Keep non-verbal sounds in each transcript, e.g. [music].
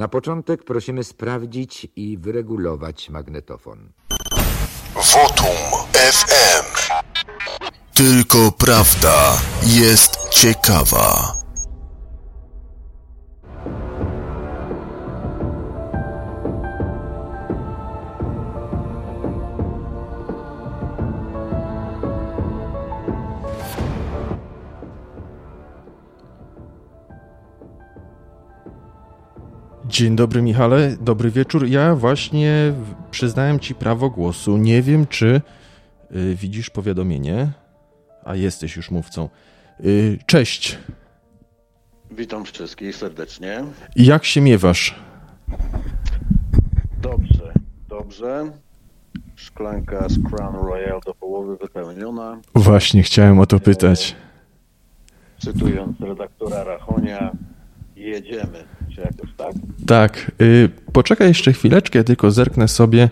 Na początek prosimy sprawdzić i wyregulować magnetofon. Wotum FM. Tylko prawda jest ciekawa. Dzień dobry, Michale. Dobry wieczór. Ja właśnie przyznałem Ci prawo głosu. Nie wiem, czy y, widzisz powiadomienie, a jesteś już mówcą. Y, cześć. Witam wszystkich serdecznie. Jak się miewasz? Dobrze, dobrze. Szklanka z Crown Royal do połowy wypełniona. Właśnie chciałem o to pytać. Cytując redaktora Rachonia, jedziemy. Jakoś tak? Tak. Y, poczekaj jeszcze chwileczkę, tylko zerknę sobie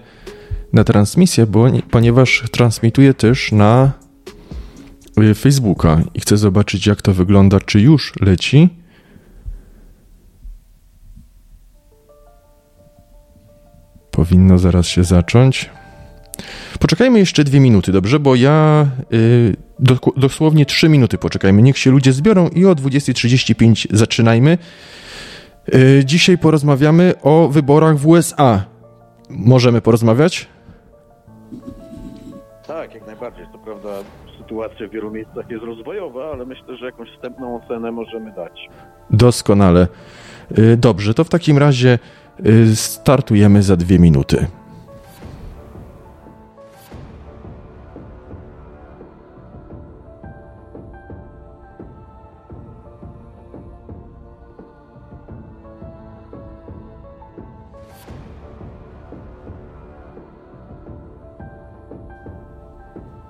na transmisję, bo, ponieważ transmituję też na y, Facebooka i chcę zobaczyć, jak to wygląda, czy już leci. Powinno zaraz się zacząć. Poczekajmy jeszcze dwie minuty, dobrze? Bo ja y, dosłownie trzy minuty poczekajmy. Niech się ludzie zbiorą i o 20.35 zaczynajmy. Y, dzisiaj porozmawiamy o wyborach w USA. Możemy porozmawiać? Tak, jak najbardziej. To prawda, sytuacja w wielu miejscach jest rozwojowa, ale myślę, że jakąś wstępną ocenę możemy dać. Doskonale. Y, dobrze, to w takim razie y, startujemy za dwie minuty.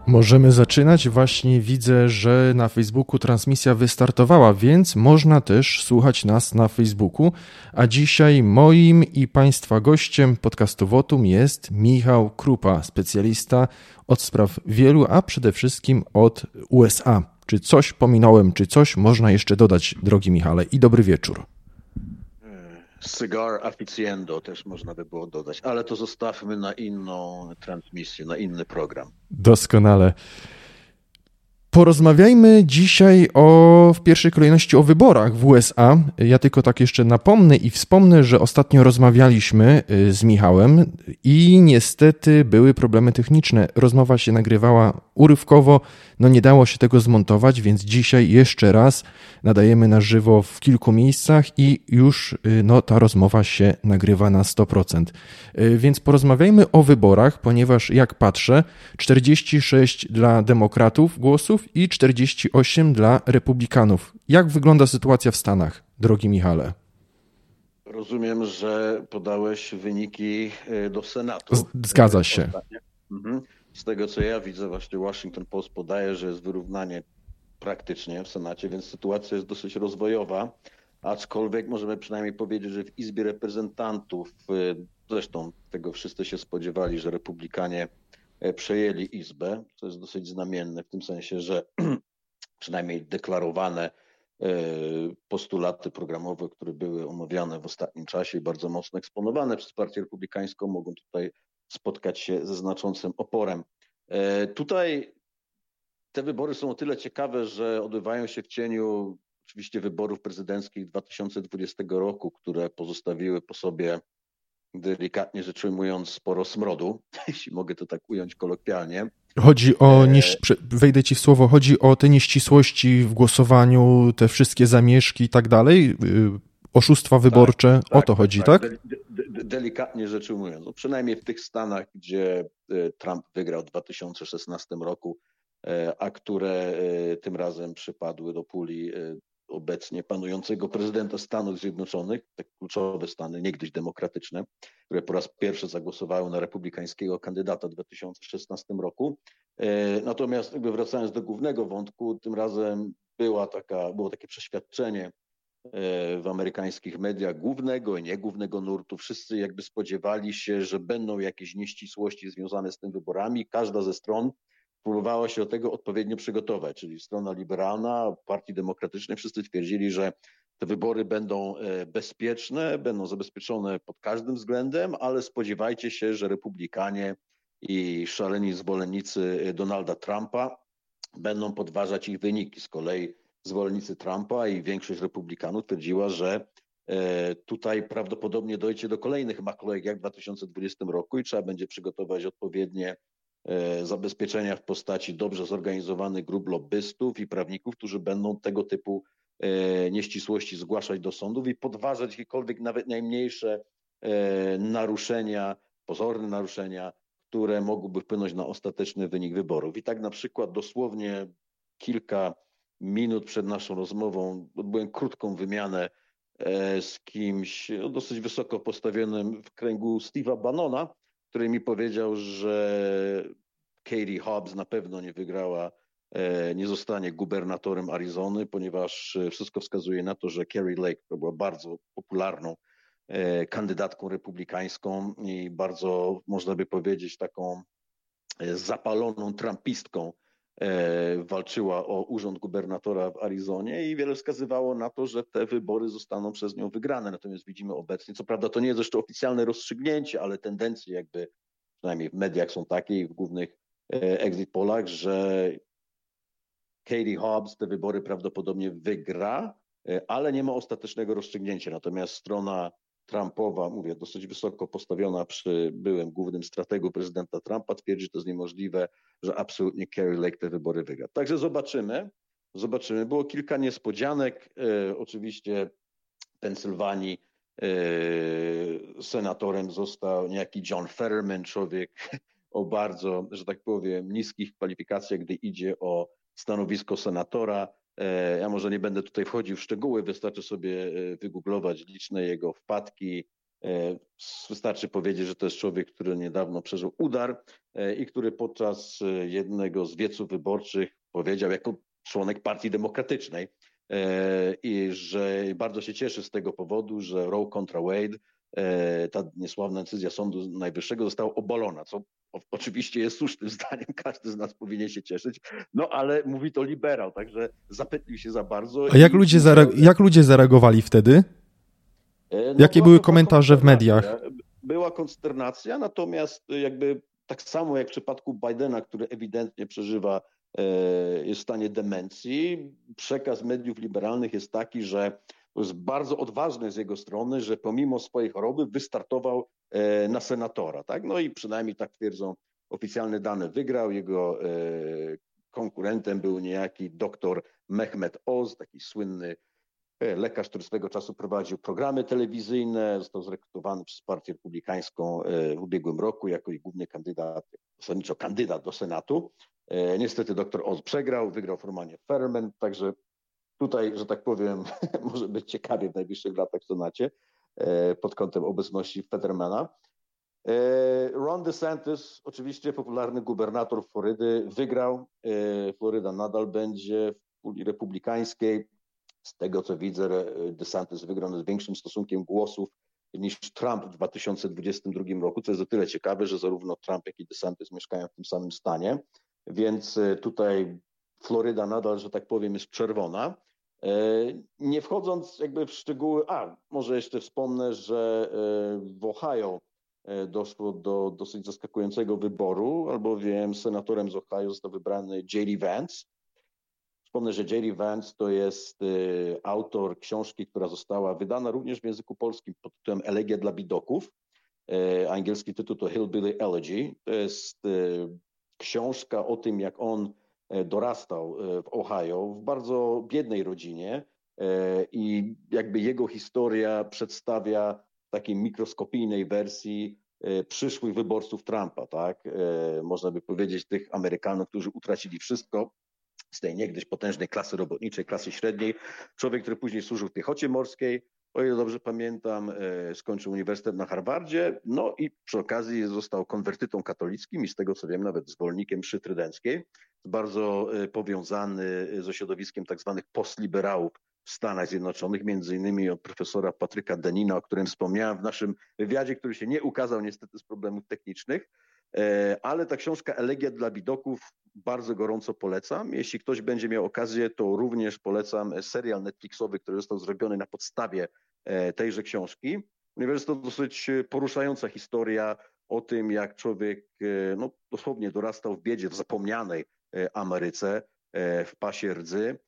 Możemy zaczynać. Właśnie widzę, że na Facebooku transmisja wystartowała, więc można też słuchać nas na Facebooku. A dzisiaj moim i Państwa gościem podcastu Wotum jest Michał Krupa, specjalista od spraw wielu, a przede wszystkim od USA. Czy coś pominąłem, czy coś można jeszcze dodać, drogi Michale? I dobry wieczór. Cigar Aficiendo też można by było dodać, ale to zostawmy na inną transmisję, na inny program. Doskonale. Porozmawiajmy dzisiaj o, w pierwszej kolejności o wyborach w USA. Ja tylko tak jeszcze napomnę i wspomnę, że ostatnio rozmawialiśmy y, z Michałem i niestety były problemy techniczne. Rozmowa się nagrywała urywkowo, no nie dało się tego zmontować, więc dzisiaj jeszcze raz nadajemy na żywo w kilku miejscach i już y, no, ta rozmowa się nagrywa na 100%. Y, więc porozmawiajmy o wyborach, ponieważ jak patrzę, 46 dla demokratów głosów i 48 dla republikanów. Jak wygląda sytuacja w Stanach, drogi Michale? Rozumiem, że podałeś wyniki y, do Senatu. Zgadza się. Mhm. Z tego co ja widzę, właśnie Washington Post podaje, że jest wyrównanie praktycznie w Senacie, więc sytuacja jest dosyć rozwojowa. Aczkolwiek możemy przynajmniej powiedzieć, że w Izbie Reprezentantów, zresztą tego wszyscy się spodziewali, że Republikanie e, przejęli Izbę, co jest dosyć znamienne w tym sensie, że [clears throat] przynajmniej deklarowane e, postulaty programowe, które były omawiane w ostatnim czasie i bardzo mocno eksponowane przez Partię Republikańską, mogą tutaj spotkać się ze znaczącym oporem. E, tutaj te wybory są o tyle ciekawe, że odbywają się w cieniu oczywiście wyborów prezydenckich 2020 roku, które pozostawiły po sobie, delikatnie rzecz ujmując, sporo smrodu, [laughs] jeśli mogę to tak ująć kolokwialnie. Chodzi o, e, wejdę ci w słowo, chodzi o te nieścisłości w głosowaniu, te wszystkie zamieszki i tak dalej, y, oszustwa tak, wyborcze, tak, o to tak, chodzi, tak? tak? De, de, delikatnie rzecz ujmując, no przynajmniej w tych stanach, gdzie y, Trump wygrał w 2016 roku, E, a które e, tym razem przypadły do puli e, obecnie panującego prezydenta Stanów Zjednoczonych, te kluczowe Stany, niegdyś demokratyczne, które po raz pierwszy zagłosowały na republikańskiego kandydata w 2016 roku. Natomiast jakby wracając do głównego wątku, tym razem była taka, było takie przeświadczenie w amerykańskich mediach głównego i niegłównego nurtu. Wszyscy jakby spodziewali się, że będą jakieś nieścisłości związane z tym wyborami. Każda ze stron próbowała się do tego odpowiednio przygotować, czyli strona liberalna, partii demokratycznej, wszyscy twierdzili, że te wybory będą bezpieczne, będą zabezpieczone pod każdym względem, ale spodziewajcie się, że republikanie i szaleni zwolennicy Donalda Trumpa będą podważać ich wyniki. Z kolei zwolennicy Trumpa i większość republikanów twierdziła, że e, tutaj prawdopodobnie dojdzie do kolejnych maklojek jak w 2020 roku i trzeba będzie przygotować odpowiednie e, zabezpieczenia w postaci dobrze zorganizowanych grup lobbystów i prawników, którzy będą tego typu e, nieścisłości zgłaszać do sądów i podważać jakiekolwiek nawet najmniejsze naruszenia, pozorne naruszenia które mogłyby wpłynąć na ostateczny wynik wyborów. I tak na przykład dosłownie kilka minut przed naszą rozmową odbyłem krótką wymianę e, z kimś no, dosyć wysoko postawionym w kręgu Steve'a Bannona, który mi powiedział, że Katie Hobbs na pewno nie wygrała, e, nie zostanie gubernatorem Arizony, ponieważ wszystko wskazuje na to, że Kerry Lake, która była bardzo popularną E, kandydatką republikańską i bardzo, można by powiedzieć, taką e, zapaloną trumpistką e, walczyła o urząd gubernatora w Arizonie i wiele wskazywało na to, że te wybory zostaną przez nią wygrane. Natomiast widzimy obecnie, co prawda to nie jest jeszcze oficjalne rozstrzygnięcie, ale tendencje jakby przynajmniej w mediach są takie i w głównych exit polach, że Katie Hobbs te wybory prawdopodobnie wygra, ale nie ma ostatecznego rozstrzygnięcia. Natomiast strona Trumpowa, mówię, dosyć wysoko postawiona przy byłym głównym strategu prezydenta Trumpa, twierdzi, że to jest niemożliwe, że absolutnie Kerry Lake te wybory wygra. Także zobaczymy. Zobaczymy. Było kilka niespodzianek. E, oczywiście w Pensylwanii e, senatorem został niejaki John Fetterman, człowiek o bardzo, że tak powiem, niskich kwalifikacjach, gdy idzie o stanowisko senatora. E, ja może nie będę tutaj wchodził w szczegóły, wystarczy sobie e, wygooglować liczne jego wpadki. E, wystarczy powiedzieć, że to jest człowiek, który niedawno przeżył udar i który podczas jednego z wieców wyborczych powiedział jako członek Partii Demokratycznej, i że bardzo się cieszy z tego powodu, że Roe kontra Wade, ta niesławna decyzja Sądu Najwyższego została obalona, co oczywiście jest słusznym [laughs] zdaniem, każdy z nas powinien się cieszyć, no ale mówi to liberał, także zapytlił się za bardzo. A jak ludzie, jak ludzie zareagowali wtedy? E, no Jakie były komentarze w mediach? Była konsternacja, natomiast jakby tak samo jak w przypadku Bidena, który ewidentnie przeżywa, e, jest w stanie demencji, przekaz mediów liberalnych jest taki, że to jest bardzo odważne z jego strony, że pomimo swojej choroby wystartował e, na senatora. Tak? No i przynajmniej tak twierdzą oficjalne dane. Wygrał. Jego e, konkurentem był niejaki doktor Mehmet Oz, taki słynny e, lekarz, który swego czasu prowadził programy telewizyjne. Został zrekrutowany przez Partię Republikańską w ubiegłym roku jako jej główny kandydat, zasadniczo kandydat do Senatu. Niestety doktor Oz przegrał, wygrał formalnie Ferman, także Tutaj, że tak powiem, [laughs] może być ciekawie w najbliższych latach w Senacie e, pod kątem obecności Fettermana. E, Ron DeSantis, oczywiście popularny gubernator Florydy, wygrał. E, Floryda nadal będzie w puli republikańskiej. Z tego co widzę, DeSantis wygrał z większym stosunkiem głosów niż Trump w 2022 roku, co jest o tyle ciekawe, że zarówno Trump, jak i DeSantis mieszkają w tym samym stanie, więc tutaj Floryda nadal, że tak powiem, jest czerwona. E, nie wchodząc jakby w szczegóły, a może jeszcze wspomnę, że e, w Ohio e, doszło do dosyć zaskakującego wyboru, albowiem senatorem z Ohio został wybrany J.D. Vance. Wspomnę, że J.D. Vance to jest autor książki, która została wydana również w języku polskim pod tytułem Elegia dla bidoków. Angielski tytuł to Hillbilly Elegy. To jest książka o tym, jak on dorastał e, w Ohio, w bardzo biednej rodzinie e, i jakby jego historia przedstawia w takiej mikroskopijnej wersji przyszłych wyborców Trumpa, tak? Można by powiedzieć tych Amerykanów, którzy utracili wszystko z tej niegdyś potężnej klasy robotniczej, klasy średniej. Człowiek, który później służył w piechocie morskiej, o ile dobrze pamiętam, skończył uniwersytet na Harvardzie, no i przy okazji został konwertytą katolickim i z tego co wiem nawet zwolennikiem mszy trydenckiej bardzo e, powiązany e, ze środowiskiem tak zwanych postliberałów w Stanach Zjednoczonych, między innymi od profesora Patryka Denina, o którym wspomniałem w naszym wywiadzie, który się nie ukazał niestety z problemów technicznych. Ale ta książka Elegia dla Bidoków bardzo gorąco polecam. Jeśli ktoś będzie miał okazję, to również polecam serial Netflixowy, który został zrobiony na podstawie tejże książki, ponieważ to dosyć poruszająca historia o tym, jak człowiek no, dosłownie dorastał w biedzie, w zapomnianej Ameryce, w pasie rdzy,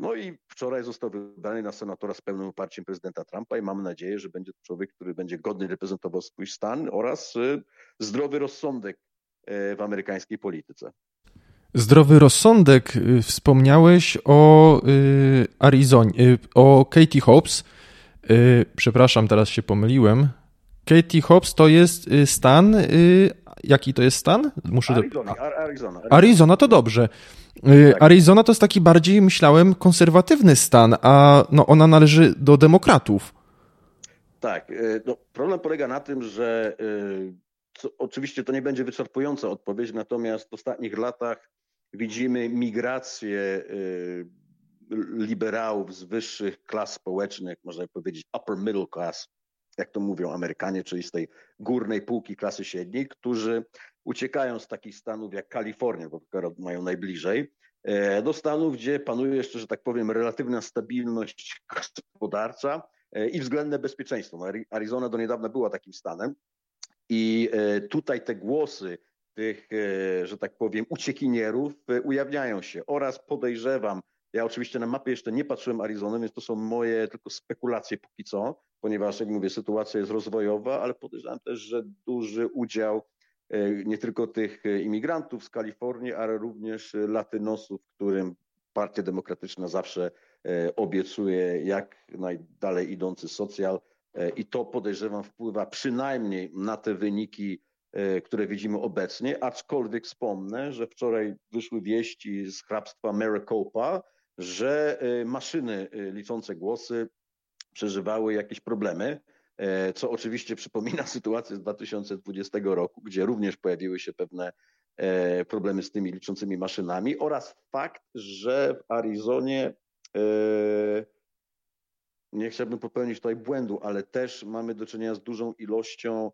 no i wczoraj został wybrany na senatora z pełnym poparciem prezydenta Trumpa i mam nadzieję, że będzie to człowiek, który będzie godnie reprezentował swój stan oraz yy, zdrowy rozsądek yy, w amerykańskiej polityce. Zdrowy rozsądek. Wspomniałeś o Arizonie, o Katie Hobbs. Przepraszam, teraz się pomyliłem. Katie Hobbs to jest stan. Jaki to jest stan? Muszę Arizona, Arizona, Arizona. Arizona to dobrze. Y, tak. Arizona to jest taki bardziej, myślałem, konserwatywny stan, a no, ona należy do demokratów. Tak. Y, no, problem polega na tym, że y, co, oczywiście to nie będzie wyczerpująca odpowiedź, natomiast w ostatnich latach widzimy migrację liberałów z wyższych klas społecznych, można powiedzieć upper middle class, jak to mówią Amerykanie, czyli z tej górnej półki klasy średniej, którzy uciekają z takich stanów jak Kalifornia, bo mają najbliżej, e, do stanów, gdzie panuje jeszcze, że tak powiem, relatywna stabilność gospodarcza e, i względne bezpieczeństwo. No, Arizona do niedawna była takim stanem i e, tutaj te głosy tych, że tak powiem, uciekinierów ujawniają się oraz podejrzewam, ja oczywiście na mapie jeszcze nie patrzyłem Arizony, więc to są moje tylko spekulacje póki co, ponieważ, jak mówię, sytuacja jest rozwojowa, ale podejrzewam też, że duży udział e, nie tylko tych e, imigrantów z Kalifornii, ale również latynosów, którym Partia Demokratyczna zawsze e, obiecuje jak najdalej idący socjal i to podejrzewam wpływa przynajmniej na te wyniki, które widzimy obecnie, aczkolwiek wspomnę, że wczoraj wyszły wieści z hrabstwa Maricopa, że maszyny liczące głosy przeżywały jakieś problemy, e, co oczywiście przypomina [laughs] sytuację z 2020 roku, gdzie również pojawiły się pewne e, problemy z tymi liczącymi maszynami oraz fakt, że w Arizonie e, nie chciałbym popełnić tutaj błędu, ale też mamy do czynienia z dużą ilością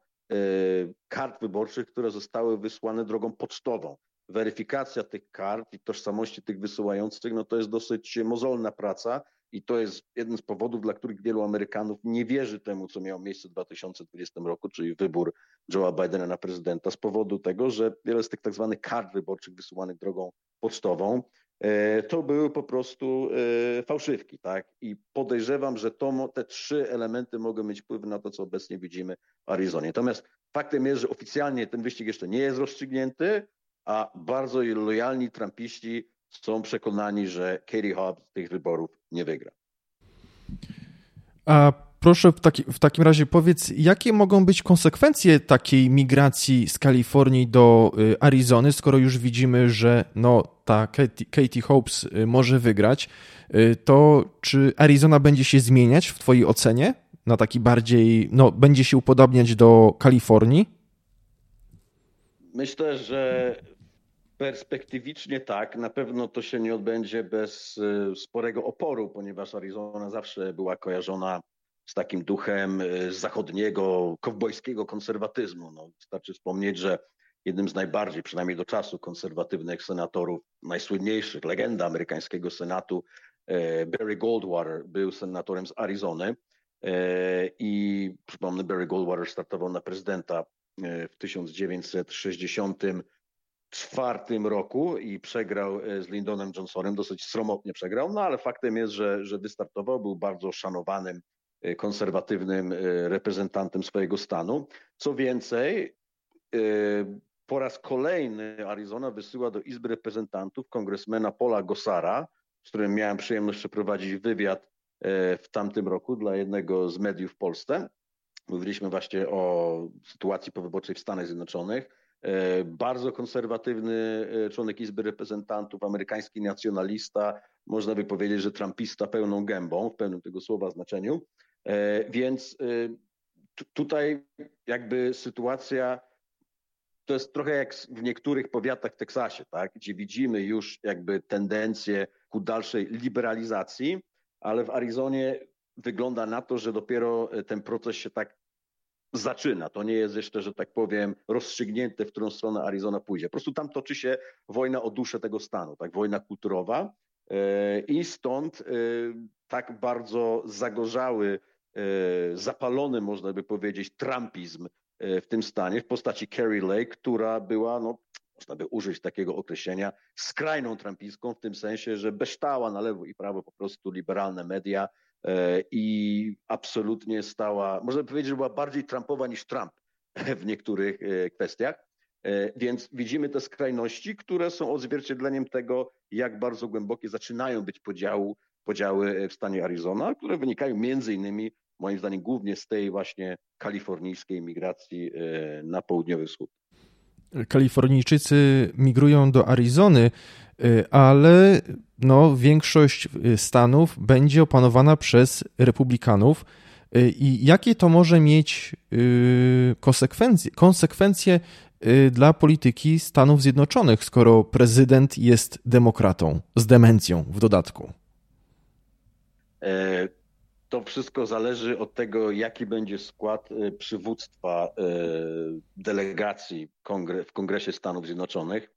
kart wyborczych, które zostały wysłane drogą pocztową. Weryfikacja tych kart i tożsamości tych wysyłających, no to jest dosyć mozolna praca i to jest jeden z powodów, dla których wielu Amerykanów nie wierzy temu, co miało miejsce w 2020 roku, czyli wybór Joe'a Bidena na prezydenta, z powodu tego, że wiele z tych tak zwanych kart wyborczych wysyłanych drogą pocztową e, to były po prostu e, fałszywki, tak? I podejrzewam, że to, te trzy elementy mogą mieć wpływ na to, co obecnie widzimy w Arizonie. Natomiast faktem jest, że oficjalnie ten wyścig jeszcze nie jest rozstrzygnięty, a bardzo lojalni trumpiści są przekonani, że Katie Hobbs tych wyborów nie wygra. A proszę w, taki, w takim razie powiedz, jakie mogą być konsekwencje takiej migracji z Kalifornii do y, Arizony, skoro już widzimy, że no, ta Katie, Katie Hobbs y, może wygrać, y, to czy Arizona będzie się zmieniać w Twojej ocenie? Na taki bardziej, no, będzie się upodobniać do Kalifornii? Myślę, że Perspektywicznie tak, na pewno to się nie odbędzie bez y, sporego oporu, ponieważ Arizona zawsze była kojarzona z takim duchem y, zachodniego, kowbojskiego konserwatyzmu. No, wystarczy wspomnieć, że jednym z najbardziej, przynajmniej do czasu, konserwatywnych senatorów, najsłynniejszych, legenda amerykańskiego senatu, y, Barry Goldwater był senatorem z Arizony. I przypomnę, Barry Goldwater startował na prezydenta w 1960 czwartym roku i przegrał e, z Lindonem Johnsonem, dosyć sromotnie przegrał, no ale faktem jest, że, że wystartował, był bardzo szanowanym, e, konserwatywnym e, reprezentantem swojego stanu. Co więcej, po raz kolejny Arizona wysyła do Izby Reprezentantów kongresmena Paula Gossara, z którym miałem przyjemność przeprowadzić wywiad w tamtym roku dla jednego z mediów w Polsce. Mówiliśmy właśnie o sytuacji powyborczej w Stanach Zjednoczonych bardzo konserwatywny e, członek Izby Reprezentantów, amerykański nacjonalista, można by powiedzieć, że trumpista pełną gębą, w pełnym tego słowa znaczeniu. E, więc tutaj jakby sytuacja to jest trochę jak w niektórych powiatach w Teksasie, tak, gdzie widzimy już jakby tendencję ku dalszej liberalizacji, ale w Arizonie wygląda na to, że dopiero ten proces się tak zaczyna. To nie jest jeszcze, że tak powiem, rozstrzygnięte, w którą stronę Arizona pójdzie. Po prostu tam toczy się wojna o duszę tego stanu, tak, wojna kulturowa. I stąd tak bardzo zagorzały, zapalony, można by powiedzieć, trumpizm w tym stanie w postaci Kerry Lake, która była no, można by użyć takiego określenia, skrajną trumpistką w tym sensie, że beształa na lewo i prawo po prostu liberalne media e, i absolutnie stała, można powiedzieć, że była bardziej Trumpowa niż Trump [laughs] w niektórych e, kwestiach. E, więc widzimy te skrajności, które są odzwierciedleniem tego, jak bardzo głębokie zaczynają być podziału, podziały w stanie Arizona, które wynikają między innymi, moim zdaniem, głównie z tej właśnie kalifornijskiej migracji na południowy wschód. Kalifornijczycy migrują do Arizony, y, ale no, większość y, stanów będzie opanowana przez republikanów. Y, I jakie to może mieć konsekwencje, konsekwencje dla polityki Stanów Zjednoczonych, skoro prezydent jest demokratą z demencją w dodatku? To wszystko zależy od tego, jaki będzie skład e, przywództwa e, delegacji w Kongresie Stanów Zjednoczonych.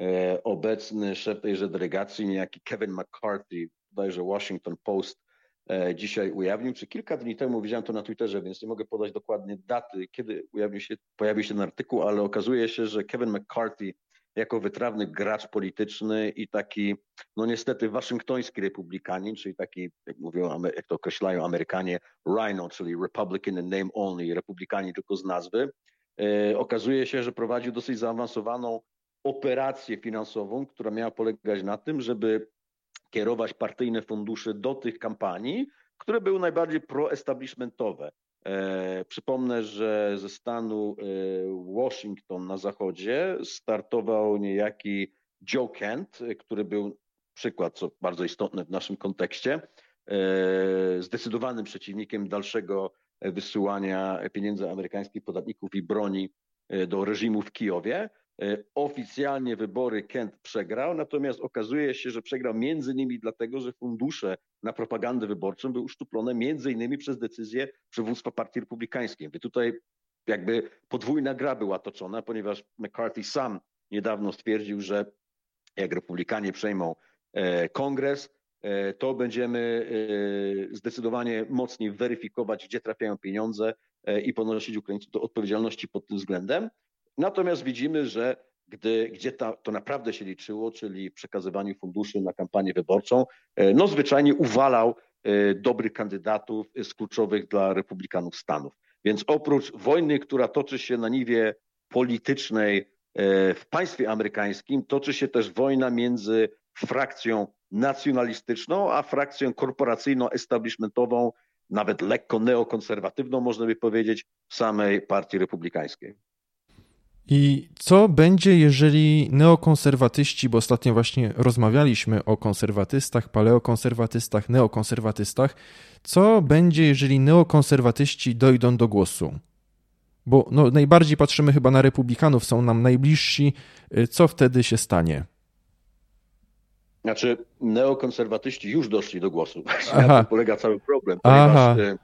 E, obecny szef tejże delegacji, niejaki Kevin McCarthy, bodajże Washington Post, dzisiaj ujawnił, czy kilka dni temu widziałem to na Twitterze, więc nie mogę podać dokładnie daty, kiedy ujawnił się, pojawił się ten artykuł, ale okazuje się, że Kevin McCarthy jako wytrawny gracz polityczny i taki, no niestety, waszyngtoński republikanin, czyli taki, jak mówią, jak to określają Amerykanie, rhino, czyli Republican in name only, republikanin tylko z nazwy, e, okazuje się, że prowadził dosyć zaawansowaną operację finansową, która miała polegać na tym, żeby kierować partyjne fundusze do tych kampanii, które były najbardziej pro-establishmentowe. E, przypomnę, że ze stanu e, Washington na zachodzie startował niejaki Joe Kent, który był przykład, co bardzo istotne w naszym kontekście, e, zdecydowanym przeciwnikiem dalszego wysyłania pieniędzy amerykańskich podatników i broni do reżimu w Kijowie. E, oficjalnie wybory Kent przegrał, natomiast okazuje się, że przegrał między innymi dlatego, że fundusze na propagandę wyborczą były uszczuplone między innymi przez decyzję przywództwa Partii Republikańskiej. I tutaj jakby podwójna gra była toczona, ponieważ McCarthy sam niedawno stwierdził, że jak Republikanie przejmą e, kongres, e, to będziemy zdecydowanie mocniej weryfikować, gdzie trafiają pieniądze i ponosić Ukraińców do odpowiedzialności pod tym względem. Natomiast widzimy, że gdy, gdzie ta, to naprawdę się liczyło, czyli przekazywanie funduszy na kampanię wyborczą, e, no zwyczajnie uwalał e, dobrych kandydatów z kluczowych dla republikanów Stanów. Więc oprócz wojny, która toczy się na niwie politycznej e, w państwie amerykańskim, toczy się też wojna między frakcją nacjonalistyczną, a frakcją korporacyjną, establishmentową, nawet lekko neokonserwatywną, można by powiedzieć, w samej partii republikańskiej. I co będzie, jeżeli neokonserwatyści, bo ostatnio właśnie rozmawialiśmy o konserwatystach, paleokonserwatystach, neokonserwatystach, co będzie, jeżeli neokonserwatyści dojdą do głosu? Bo no, najbardziej patrzymy chyba na republikanów, są nam najbliżsi. Co wtedy się stanie? Znaczy, neokonserwatyści już doszli do głosu. [laughs] Na tym polega cały problem, ponieważ Aha. Y,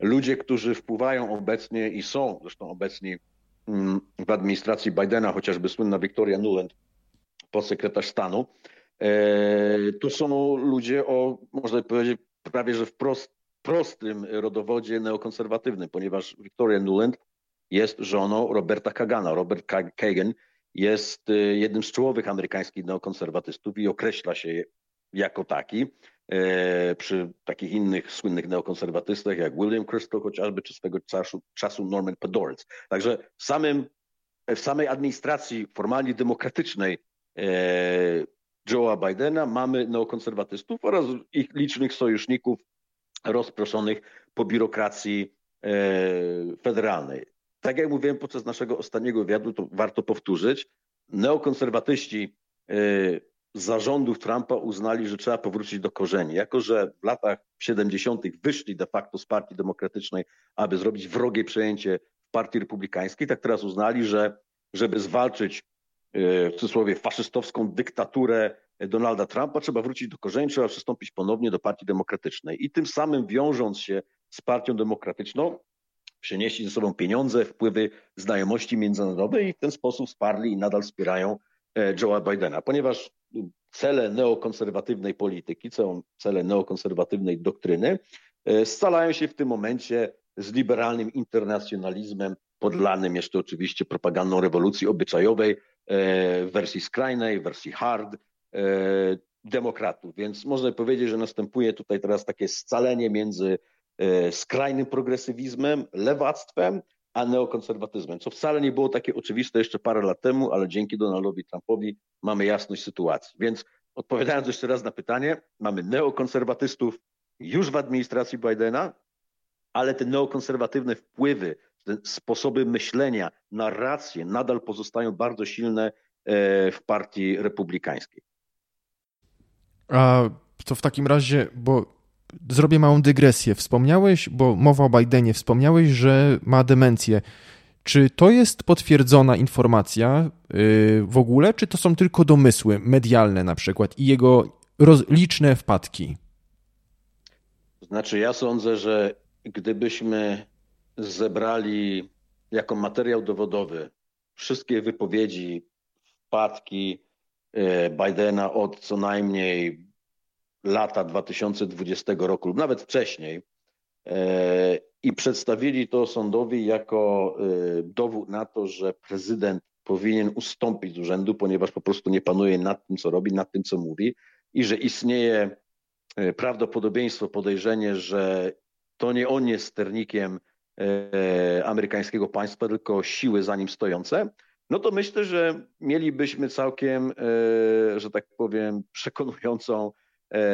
ludzie, którzy wpływają obecnie i są zresztą obecni w administracji Bidena, chociażby słynna Victoria Nuland, podsekretarz stanu, e, to są ludzie o, można powiedzieć, prawie że wprost prostym rodowodzie neokonserwatywnym, ponieważ Victoria Nuland jest żoną Roberta Kagana. Robert Kagan jest e, jednym z czołowych amerykańskich neokonserwatystów i określa się jako taki. E, przy takich innych słynnych neokonserwatystach jak William Crystal chociażby, czy swego czasu, czasu Norman Podolitz. Także w, samym, w samej administracji formalnie demokratycznej e, Joe'a Bidena mamy neokonserwatystów oraz ich licznych sojuszników rozproszonych po biurokracji e, federalnej. Tak jak mówiłem podczas naszego ostatniego wywiadu, to warto powtórzyć, neokonserwatyści zarządów Trumpa uznali, że trzeba powrócić do korzeni. Jako, że w latach 70. wyszli de facto z Partii Demokratycznej, aby zrobić wrogie przejęcie w Partii Republikańskiej, tak teraz uznali, że żeby zwalczyć e, w cudzysłowie faszystowską dyktaturę Donalda Trumpa, trzeba wrócić do korzeni, trzeba przystąpić ponownie do Partii Demokratycznej. I tym samym wiążąc się z Partią Demokratyczną, przynieśli ze sobą pieniądze, wpływy, znajomości międzynarodowe i w ten sposób wsparli i nadal wspierają Joe'a Bidena, ponieważ cele neokonserwatywnej polityki, cele neokonserwatywnej doktryny scalają się w tym momencie z liberalnym internacjonalizmem podlanym jeszcze oczywiście propagandą rewolucji obyczajowej w wersji skrajnej, w wersji hard demokratów. Więc można powiedzieć, że następuje tutaj teraz takie scalenie między skrajnym progresywizmem, lewactwem, a neokonserwatyzmem, co wcale nie było takie oczywiste jeszcze parę lat temu, ale dzięki Donaldowi Trumpowi mamy jasność sytuacji. Więc odpowiadając jeszcze raz na pytanie, mamy neokonserwatystów już w administracji Bidena, ale te neokonserwatywne wpływy, te sposoby myślenia, narracje nadal pozostają bardzo silne w partii republikańskiej. A to w takim razie, bo zrobię małą dygresję. Wspomniałeś, bo mowa o Bidenie, wspomniałeś, że ma demencję. Czy to jest potwierdzona informacja yy, w ogóle, czy to są tylko domysły medialne na przykład i jego liczne wpadki? Znaczy, ja sądzę, że gdybyśmy zebrali jako materiał dowodowy wszystkie wypowiedzi, wpadki yy, Bidena od co najmniej lata 2020 roku lub nawet wcześniej e, i przedstawili to sądowi jako e, dowód na to, że prezydent powinien ustąpić z urzędu, ponieważ po prostu nie panuje nad tym, co robi, nad tym, co mówi i że istnieje e, prawdopodobieństwo, podejrzenie, że to nie on jest sternikiem amerykańskiego państwa, tylko siły za nim stojące, no to myślę, że mielibyśmy całkiem, że tak powiem, przekonującą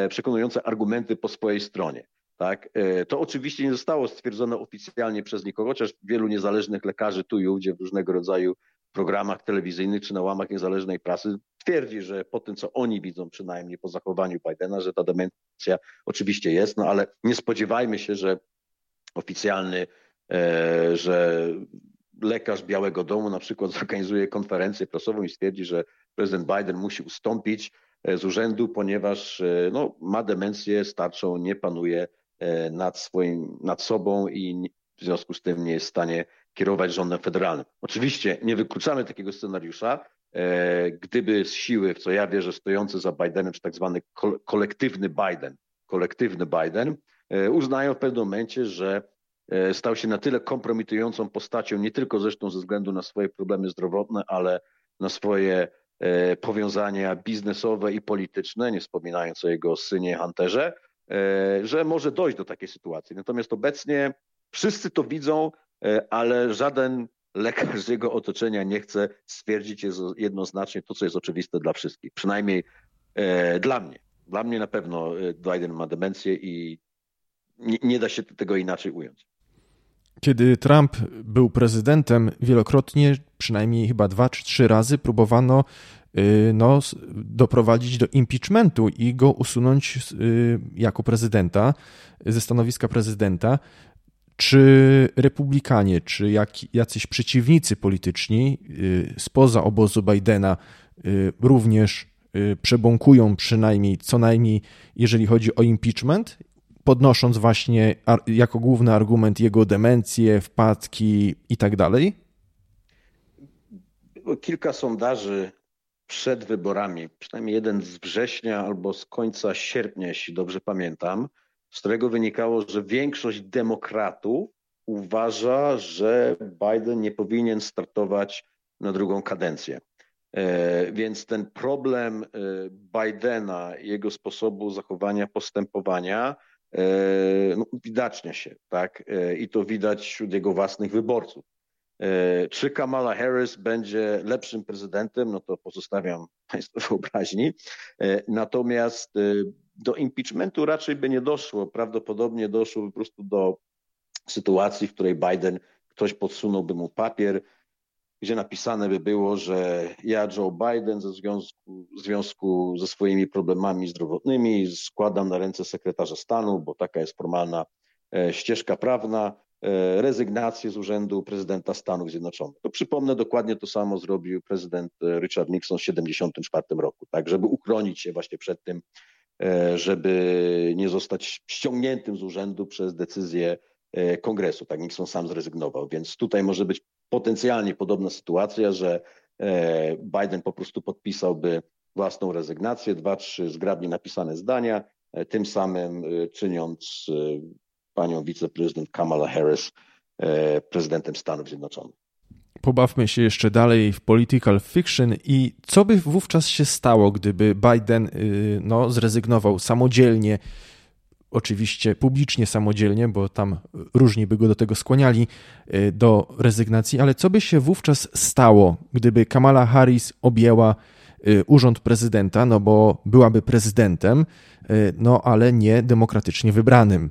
przekonujące argumenty po swojej stronie. Tak? E, to oczywiście nie zostało stwierdzone oficjalnie przez nikogo, chociaż wielu niezależnych lekarzy tu i ówdzie w różnego rodzaju programach telewizyjnych czy na łamach niezależnej prasy twierdzi, że po tym, co oni widzą przynajmniej po zachowaniu Bidena, że ta demencja oczywiście jest, no ale nie spodziewajmy się, że oficjalny, e, że lekarz Białego Domu na przykład zorganizuje konferencję prasową i stwierdzi, że prezydent Biden musi ustąpić E, z urzędu, ponieważ e, no, ma demencję starczą, nie panuje e, nad, swoim, nad sobą i w związku z tym nie jest w stanie kierować rządem federalnym. Oczywiście nie wykluczamy takiego scenariusza, gdyby z siły, w co ja wierzę, stojący za Bidenem, czy tak zwany kolektywny Biden, kolektywny Biden, uznają w pewnym momencie, że stał się na tyle kompromitującą postacią, nie tylko zresztą ze względu na swoje problemy zdrowotne, ale na swoje E, powiązania biznesowe i polityczne, nie wspominając o jego synie Hunterze, e, że może dojść do takiej sytuacji. Natomiast obecnie wszyscy to widzą, e, ale żaden lekarz z jego otoczenia nie chce stwierdzić jednoznacznie to, co jest oczywiste dla wszystkich. Przynajmniej dla mnie. Dla mnie na pewno Biden ma demencję i nie da się tego inaczej ująć. Kiedy Trump był prezydentem, wielokrotnie, przynajmniej chyba dwa czy trzy razy, próbowano y, no, doprowadzić do impeachmentu i go usunąć y, jako prezydenta, ze stanowiska prezydenta. Czy republikanie, czy jak, jacyś przeciwnicy polityczni y, spoza obozu Bidena również przebąkują przynajmniej, co najmniej jeżeli chodzi o impeachment podnosząc właśnie jako główny argument jego demencję, wpadki i tak dalej? Było kilka sondaży przed wyborami, przynajmniej jeden z września albo z końca sierpnia, jeśli dobrze pamiętam, z którego wynikało, że większość demokratów uważa, że Biden nie powinien startować na drugą kadencję. E, więc ten problem e, Bidena, jego sposobu zachowania, postępowania no, widacznie się, tak? E, I to widać wśród jego własnych wyborców. E, czy Kamala Harris będzie lepszym prezydentem, no to pozostawiam [laughs] Państwu wyobraźni. Natomiast do impeachmentu raczej by nie doszło. Prawdopodobnie doszło po prostu do sytuacji, w której Biden, ktoś podsunąłby mu papier, gdzie napisane by było, że ja, Joe Biden, ze związku, w związku ze swoimi problemami zdrowotnymi składam na ręce sekretarza stanu, bo taka jest formalna e, ścieżka prawna, e, rezygnację z urzędu prezydenta Stanów Zjednoczonych. To przypomnę, dokładnie to samo zrobił prezydent e, Richard Nixon w 1974 roku, tak, żeby uchronić się właśnie przed tym, żeby nie zostać ściągniętym z urzędu przez decyzję kongresu. Tak, Nixon sam zrezygnował, więc tutaj może być potencjalnie podobna sytuacja, że Biden po prostu podpisałby własną rezygnację, dwa, trzy zgrabnie napisane zdania, tym samym czyniąc panią wiceprezydent Kamala Harris prezydentem Stanów Zjednoczonych. Pobawmy się jeszcze dalej w political fiction i co by wówczas się stało, gdyby Biden y, no, zrezygnował samodzielnie, oczywiście publicznie samodzielnie, bo tam różni by go do tego skłaniali, y, do rezygnacji, ale co by się wówczas stało, gdyby Kamala Harris objęła y, urząd prezydenta, no bo byłaby prezydentem, no ale nie demokratycznie wybranym.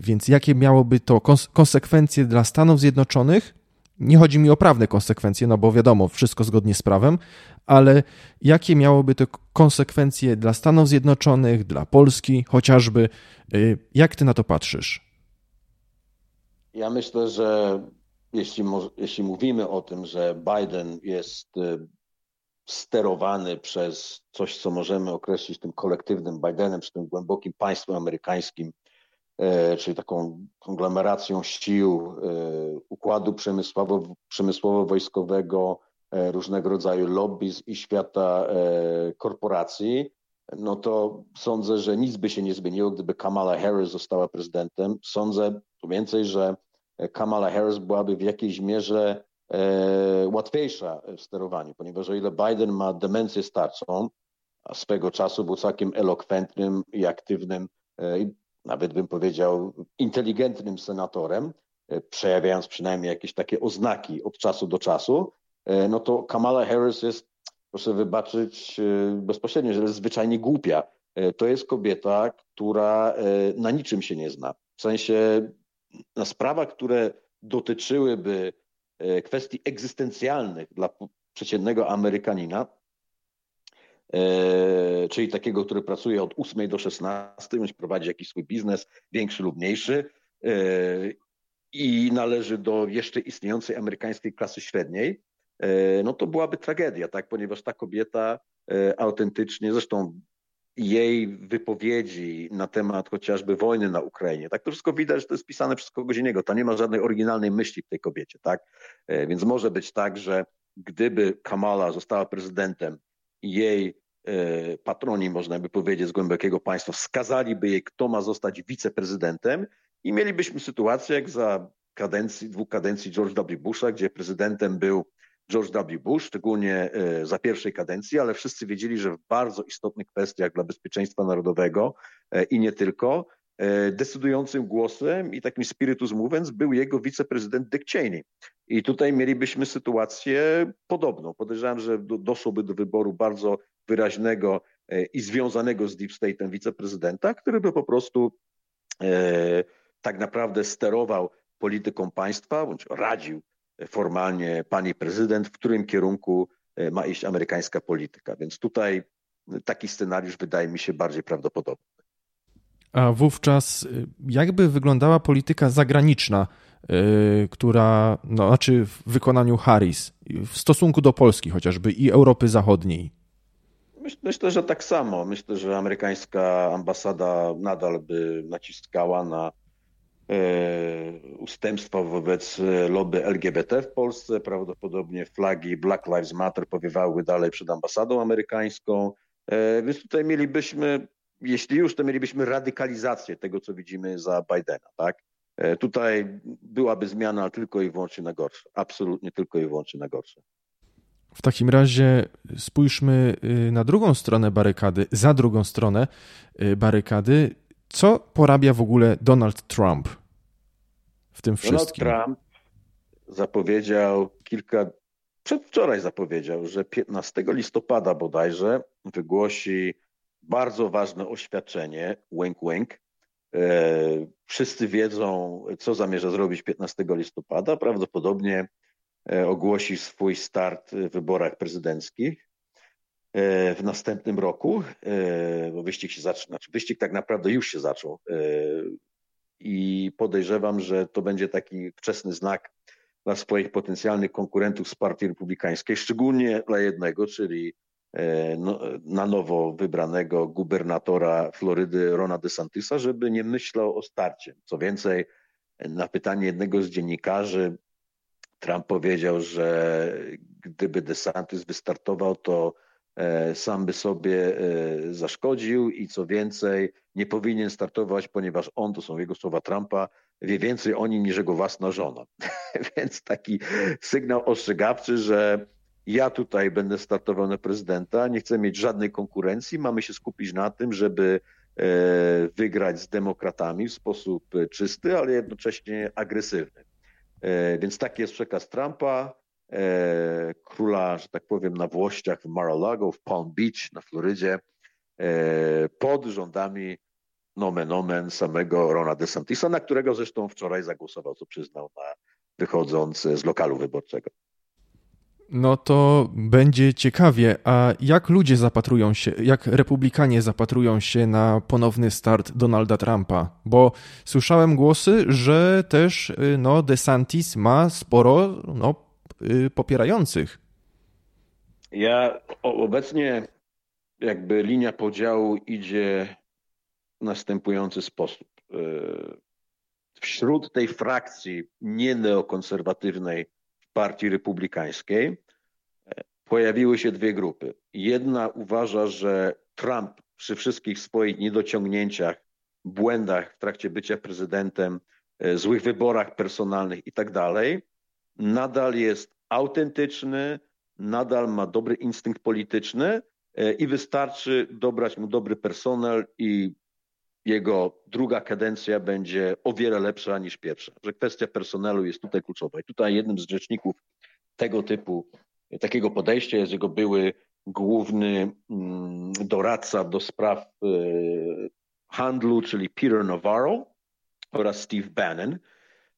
Więc jakie miałoby to konsekwencje dla Stanów Zjednoczonych, nie chodzi mi o prawne konsekwencje, no bo wiadomo, wszystko zgodnie z prawem, ale jakie miałoby to konsekwencje dla Stanów Zjednoczonych, dla Polski chociażby? Y, jak ty na to patrzysz? Ja myślę, że jeśli, jeśli mówimy o tym, że Biden jest y, sterowany przez coś, co możemy określić tym kolektywnym Bidenem, czy tym głębokim państwem amerykańskim, czyli taką konglomeracją sił e, układu przemysłowo-wojskowego, e, różnego rodzaju lobbyz i świata korporacji, no to sądzę, że nic by się nie zmieniło, gdyby Kamala Harris została prezydentem. Sądzę tu więcej, że Kamala Harris byłaby w jakiejś mierze łatwiejsza w sterowaniu, ponieważ o ile Biden ma demencję starczą, a swego czasu był całkiem elokwentnym i aktywnym nawet bym powiedział, inteligentnym senatorem, e, przejawiając przynajmniej jakieś takie oznaki od czasu do czasu, e, no to Kamala Harris jest, proszę wybaczyć e, bezpośrednio, że jest zwyczajnie głupia. To jest kobieta, która na niczym się nie zna. W sensie na sprawach, które dotyczyłyby kwestii egzystencjalnych dla przeciętnego Amerykanina, czyli takiego, który pracuje od 8 do 16, bądź prowadzi jakiś swój biznes, większy lub mniejszy, e, i należy do jeszcze istniejącej amerykańskiej klasy średniej, e, no to byłaby tragedia, tak? ponieważ ta kobieta autentycznie, zresztą jej wypowiedzi na temat chociażby wojny na Ukrainie, tak to wszystko widać, że to jest pisane przez kogoś innego, to nie ma żadnej oryginalnej myśli w tej kobiecie, tak? Więc może być tak, że gdyby Kamala została prezydentem jej e, patroni, można by powiedzieć, z głębokiego państwa, wskazaliby jej, kto ma zostać wiceprezydentem i mielibyśmy sytuację jak za kadencji, dwóch kadencji George W. Busha, gdzie prezydentem był George W. Bush, szczególnie e, za pierwszej kadencji, ale wszyscy wiedzieli, że w bardzo istotnych kwestiach dla bezpieczeństwa narodowego e, i nie tylko, decydującym głosem i takim spiritus mówiąc był jego wiceprezydent Dick Cheney. I tutaj mielibyśmy sytuację podobną. Podejrzewam, że doszłoby do wyboru bardzo wyraźnego e, i związanego z Deep State'em wiceprezydenta, który by po prostu e, tak naprawdę sterował polityką państwa, bądź radził formalnie pani prezydent, w którym kierunku ma iść amerykańska polityka. Więc tutaj taki scenariusz wydaje mi się bardziej prawdopodobny. A wówczas y, jakby wyglądała polityka zagraniczna, yy, która, no, znaczy w wykonaniu Harris, w stosunku do Polski chociażby i Europy Zachodniej? Myślę, że tak samo. Myślę, że amerykańska ambasada nadal by naciskała na yy, ustępstwa wobec lobby LGBT w Polsce. Prawdopodobnie flagi Black Lives Matter powiewały dalej przed ambasadą amerykańską. Więc tutaj mielibyśmy jeśli już, to mielibyśmy radykalizację tego, co widzimy za Bidena, tak? E, tutaj byłaby zmiana tylko i wyłącznie na gorsze. Absolutnie tylko i wyłącznie na gorsze. W takim razie spójrzmy y, na drugą stronę barykady, za drugą stronę y, barykady. Co porabia w ogóle Donald Trump w tym wszystkim? Donald Trump zapowiedział kilka, przedwczoraj zapowiedział, że 15 listopada bodajże wygłosi bardzo ważne oświadczenie, wink wink. E, wszyscy wiedzą, co zamierza zrobić 15 listopada. Prawdopodobnie e, ogłosi swój start w wyborach prezydenckich e, w następnym roku, bo wyścig się zaczyna, znaczy wyścig tak naprawdę już się zaczął i podejrzewam, że to będzie taki wczesny znak dla swoich potencjalnych konkurentów z partii republikańskiej, szczególnie dla jednego, czyli no, na nowo wybranego gubernatora Florydy Rona DeSantisa, żeby nie myślał o starcie. Co więcej, Na pytanie jednego z dziennikarzy Trump powiedział, że gdyby DeSantis wystartował, to e, sam by sobie e, zaszkodził i co więcej, nie powinien startować, ponieważ on, to są jego słowa Trumpa, wie więcej o nim niż jego własna żona. [laughs] Więc taki sygnał ostrzegawczy, że ja tutaj będę startował na prezydenta, nie chcę mieć żadnej konkurencji, mamy się skupić na tym, żeby e, wygrać z demokratami w sposób czysty, ale jednocześnie agresywny. E, więc taki jest przekaz Trumpa, e, króla, że tak powiem, na Włościach w Mar-a-Lago, w Palm Beach na Florydzie, pod rządami nomen omen samego Rona DeSantisa, na którego zresztą wczoraj zagłosował, co przyznał na wychodząc z lokalu wyborczego. No to będzie ciekawie. A jak ludzie zapatrują się, jak republikanie zapatrują się na ponowny start Donalda Trumpa? Bo słyszałem głosy, że też y, no, DeSantis ma sporo no, y, popierających. Ja obecnie jakby linia podziału idzie w następujący sposób. Y, wśród tej frakcji nie neokonserwatywnej Partii Republikańskiej e, pojawiły się dwie grupy. Jedna uważa, że Trump przy wszystkich swoich niedociągnięciach, błędach w trakcie bycia prezydentem, e, złych wyborach personalnych i tak dalej, nadal jest autentyczny, nadal ma dobry instynkt polityczny e, i wystarczy dobrać mu dobry personel i jego druga kadencja będzie o wiele lepsza niż pierwsza. Że kwestia personelu jest tutaj kluczowa. I tutaj jednym z rzeczników tego typu, takiego podejścia jest jego były główny mm, doradca do spraw e, handlu, czyli Peter Navarro oraz Steve Bannon.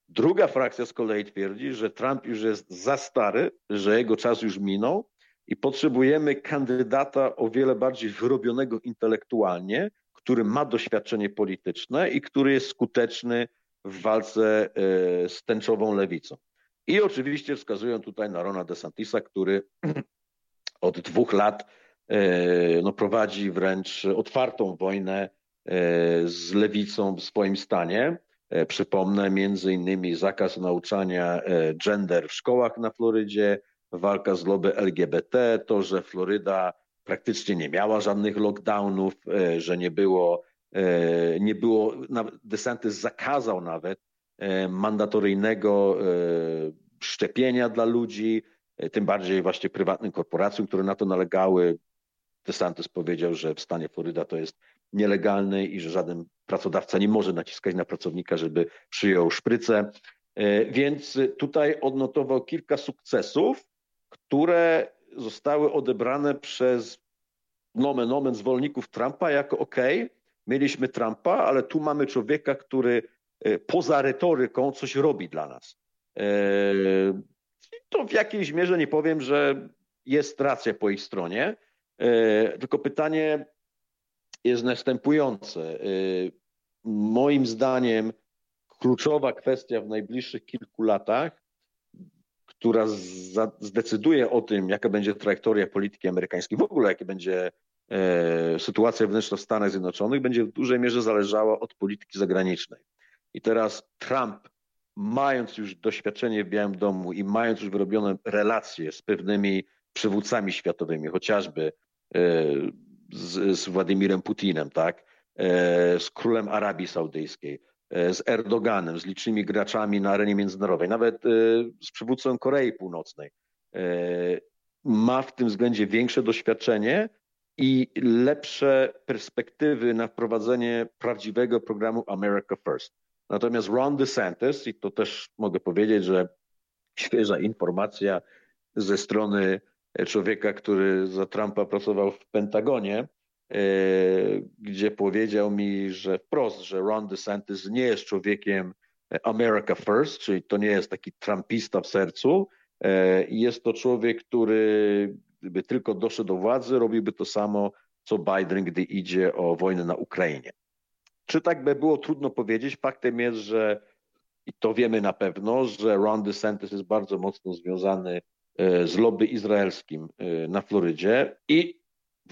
Druga frakcja z kolei twierdzi, że Trump już jest za stary, że jego czas już minął i potrzebujemy kandydata o wiele bardziej wyrobionego intelektualnie, który ma doświadczenie polityczne i który jest skuteczny w walce e, z tęczową lewicą. I oczywiście wskazują tutaj na Rona DeSantisa, który [clears throat] od dwóch lat e, no, prowadzi wręcz otwartą wojnę e, z lewicą w swoim stanie. Przypomnę między innymi zakaz nauczania gender w szkołach na Florydzie, walka z lobby LGBT, to, że Floryda praktycznie nie miała żadnych lockdownów, e, że nie było, e, nie było, DeSantis zakazał nawet e, mandatoryjnego szczepienia dla ludzi, tym bardziej właśnie prywatnym korporacjom, które na to nalegały. DeSantis powiedział, że w stanie Floryda to jest nielegalne i że żaden pracodawca nie może naciskać na pracownika, żeby przyjął szprycę. Więc tutaj odnotował kilka sukcesów, które zostały odebrane przez nomen omen zwolenników Trumpa jako ok, mieliśmy Trumpa, ale tu mamy człowieka, który e, poza retoryką coś robi dla nas. E, to w jakiejś mierze nie powiem, że jest racja po ich stronie, e, tylko pytanie jest następujące. Moim zdaniem kluczowa kwestia w najbliższych kilku latach która zdecyduje o tym, jaka będzie trajektoria polityki amerykańskiej, w ogóle jakie będzie e, sytuacja wewnętrzna w Stanach Zjednoczonych, będzie w dużej mierze zależała od polityki zagranicznej. I teraz Trump, mając już doświadczenie w Białym Domu i mając już wyrobione relacje z pewnymi przywódcami światowymi, chociażby e, z, z Władimirem Putinem, tak, e, z królem Arabii Saudyjskiej, z Erdoganem, z licznymi graczami na arenie międzynarodowej, nawet e, z przywódcą Korei Północnej. E, ma w tym względzie większe doświadczenie i lepsze perspektywy na wprowadzenie prawdziwego programu America First. Natomiast Ron DeSantis, i to też mogę powiedzieć, że świeża informacja ze strony człowieka, który za Trumpa pracował w Pentagonie, E, gdzie powiedział mi, że wprost, że Ron DeSantis nie jest człowiekiem America First, czyli to nie jest taki trumpista w sercu. E, jest to człowiek, który gdyby tylko doszedł do władzy, robiłby to samo, co Biden, gdy idzie o wojnę na Ukrainie. Czy tak by było, trudno powiedzieć. Faktem jest, że i to wiemy na pewno, że Ron DeSantis jest bardzo mocno związany e, z lobby izraelskim na Florydzie i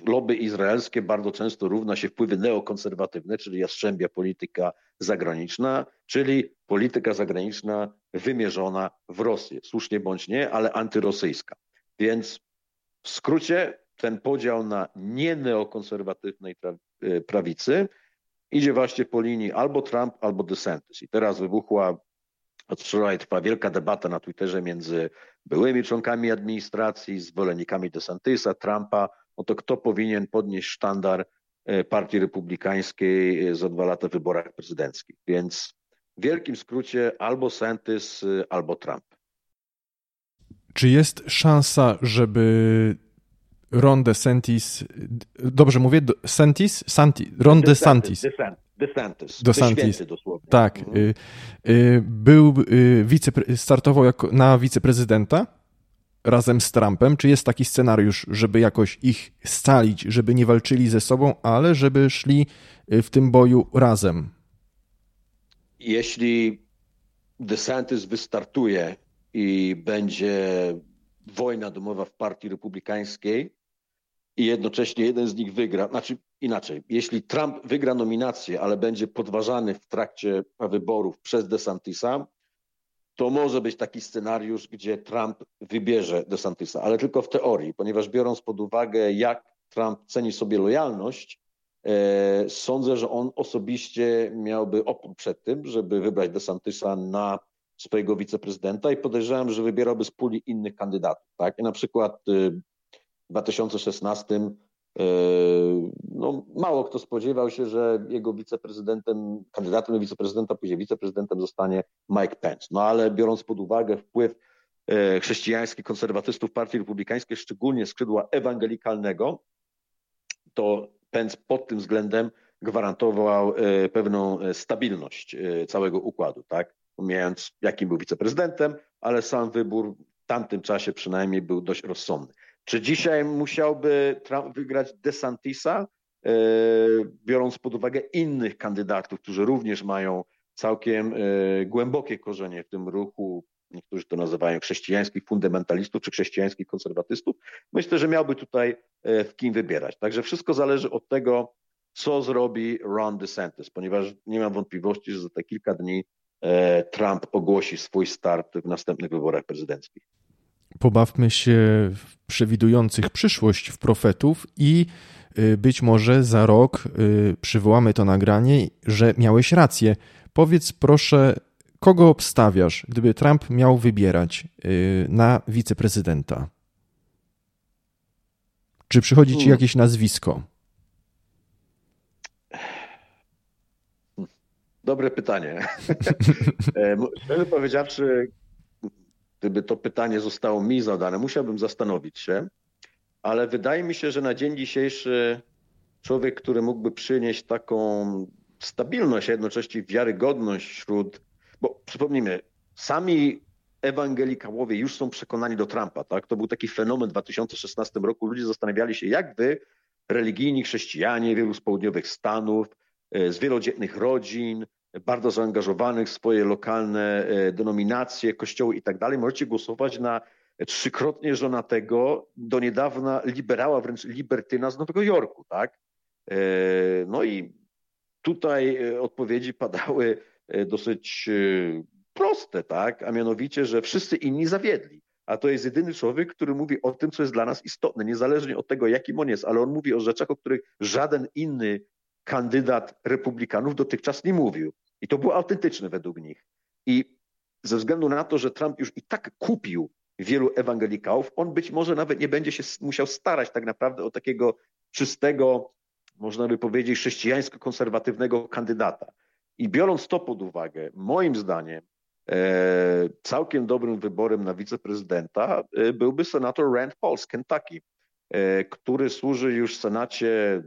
lobby izraelskie bardzo często równa się wpływy neokonserwatywne, czyli jastrzębia polityka zagraniczna, czyli polityka zagraniczna wymierzona w Rosję. Słusznie bądź nie, ale antyrosyjska. Więc w skrócie ten podział na nieneokonserwatywnej e, prawicy idzie właśnie po linii albo Trump, albo DeSantis. I teraz wybuchła, od wczoraj trwa wielka debata na Twitterze między byłymi członkami administracji, zwolennikami DeSantisa, Trumpa, o to kto powinien podnieść sztandar e, Partii Republikańskiej e, za dwa lata w wyborach prezydenckich. Więc w wielkim skrócie albo Santis, albo Trump. Czy jest szansa, żeby Ron DeSantis, dobrze mówię, Santis? Santi, Ron DeSantis. DeSantis. DeSantis. Tak. Mhm. Y, y, był, y, wice, startował jako, na wiceprezydenta razem z Trumpem. Czy jest taki scenariusz, żeby jakoś ich scalić, żeby nie walczyli ze sobą, ale żeby szli w tym boju razem? Jeśli DeSantis wystartuje i będzie wojna domowa w partii republikańskiej i jednocześnie jeden z nich wygra, znaczy inaczej, jeśli Trump wygra nominację, ale będzie podważany w trakcie wyborów przez DeSantisa, to może być taki scenariusz, gdzie Trump wybierze DeSantisa, ale tylko w teorii, ponieważ biorąc pod uwagę, jak Trump ceni sobie lojalność, e, sądzę, że on osobiście miałby opór przed tym, żeby wybrać DeSantisa na swojego wiceprezydenta i podejrzewam, że wybierałby z puli innych kandydatów. Tak? I na przykład y, w 2016 y, no, mało kto spodziewał się, że jego wiceprezydentem, kandydatem do wiceprezydenta, później wiceprezydentem zostanie Mike Pence. No ale biorąc pod uwagę wpływ y, chrześcijańskich konserwatystów Partii Republikańskiej, szczególnie skrzydła ewangelikalnego, to Pence pod tym względem gwarantował pewną stabilność całego układu. Tak? pomijając jakim był wiceprezydentem, ale sam wybór w tamtym czasie przynajmniej był dość rozsądny. Czy dzisiaj musiałby Trump wygrać DeSantisa, e, biorąc pod uwagę innych kandydatów, którzy również mają całkiem e, głębokie korzenie w tym ruchu, niektórzy to nazywają chrześcijańskich fundamentalistów czy chrześcijańskich konserwatystów, myślę, że miałby tutaj e, w kim wybierać. Także wszystko zależy od tego, co zrobi Ron DeSantis, ponieważ nie mam wątpliwości, że za te kilka dni Trump ogłosi swój start w następnych wyborach prezydenckich. Pobawmy się w przewidujących przyszłość w profetów i y, być może za rok y, przywołamy to nagranie, że miałeś rację. Powiedz proszę, kogo obstawiasz, gdyby Trump miał wybierać y, na wiceprezydenta? Czy przychodzi ci hmm. jakieś nazwisko? Dobre pytanie. [laughs] E, szczerze powiedziawszy, gdyby to pytanie zostało mi zadane, musiałbym zastanowić się, ale wydaje mi się, że na dzień dzisiejszy człowiek, który mógłby przynieść taką stabilność, a jednocześnie wiarygodność wśród, bo przypomnijmy, sami ewangelikałowie już są przekonani do Trumpa, tak? To był taki fenomen w 2016 roku. Ludzie zastanawiali się, jak wy, religijni chrześcijanie wielu z południowych Stanów, e, z wielodzietnych rodzin, bardzo zaangażowanych w swoje lokalne e, denominacje, kościoły i tak dalej, możecie głosować na trzykrotnie żonatego, do niedawna liberała, wręcz libertyna z Nowego Jorku, tak? E, no i tutaj e, odpowiedzi padały dosyć proste, tak? A mianowicie, że wszyscy inni zawiedli. A to jest jedyny człowiek, który mówi o tym, co jest dla nas istotne, niezależnie od tego, jakim on jest, ale on mówi o rzeczach, o których żaden inny kandydat republikanów dotychczas nie mówił. I to było autentyczne według nich. I ze względu na to, że Trump już i tak kupił wielu ewangelikałów, on być może nawet nie będzie się musiał starać tak naprawdę o takiego czystego, można by powiedzieć, chrześcijańsko-konserwatywnego kandydata. I biorąc to pod uwagę, moim zdaniem, e, całkiem dobrym wyborem na wiceprezydenta e, byłby senator Rand Paul z Kentucky, e, który służy już w Senacie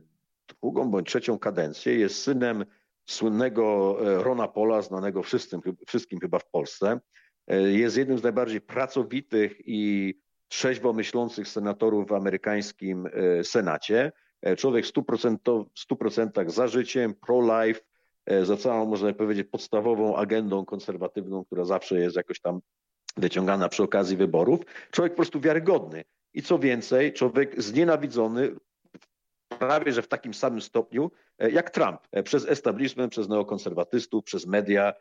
drugą bądź trzecią kadencję. Jest synem słynnego e, Rona Pola, znanego wszystkim, wszystkim chyba w Polsce. E, jest jednym z najbardziej pracowitych i trzeźwo myślących senatorów w amerykańskim e, Senacie. Człowiek w 100%, 100% za życiem, pro-life, za całą, można powiedzieć, podstawową agendą konserwatywną, która zawsze jest jakoś tam wyciągana przy okazji wyborów. Człowiek po prostu wiarygodny. I co więcej, człowiek znienawidzony prawie że w takim samym stopniu jak Trump, przez establishment, przez neokonserwatystów, przez media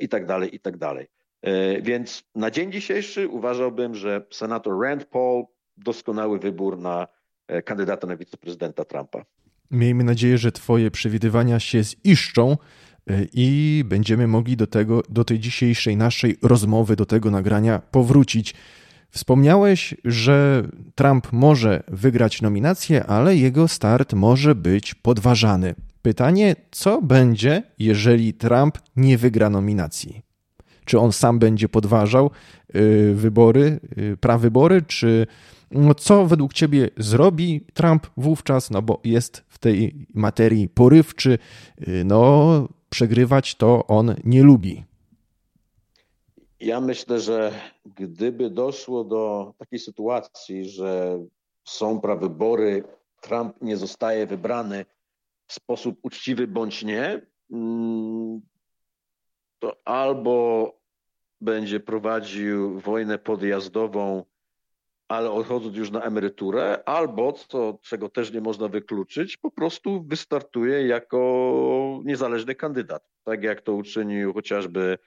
i tak dalej, i tak dalej. Więc na dzień dzisiejszy uważałbym, że senator Rand Paul doskonały wybór na kandydata na wiceprezydenta Trumpa. Miejmy nadzieję, że Twoje przewidywania się ziszczą i będziemy mogli do, tego, do tej dzisiejszej naszej rozmowy, do tego nagrania powrócić. Wspomniałeś, że Trump może wygrać nominację, ale jego start może być podważany. Pytanie, co będzie, jeżeli Trump nie wygra nominacji? Czy on sam będzie podważał y, wybory, y, prawybory, czy no, co według ciebie zrobi Trump wówczas, no bo jest w tej materii porywczy, y, no przegrywać to on nie lubi. Ja myślę, że gdyby doszło do takiej sytuacji, że są prawybory, Trump nie zostaje wybrany w sposób uczciwy bądź nie, mm, to albo będzie prowadził wojnę podjazdową, ale odchodząc już na emeryturę, albo, co, czego też nie można wykluczyć, po prostu wystartuje jako niezależny kandydat. Tak jak to uczynił chociażby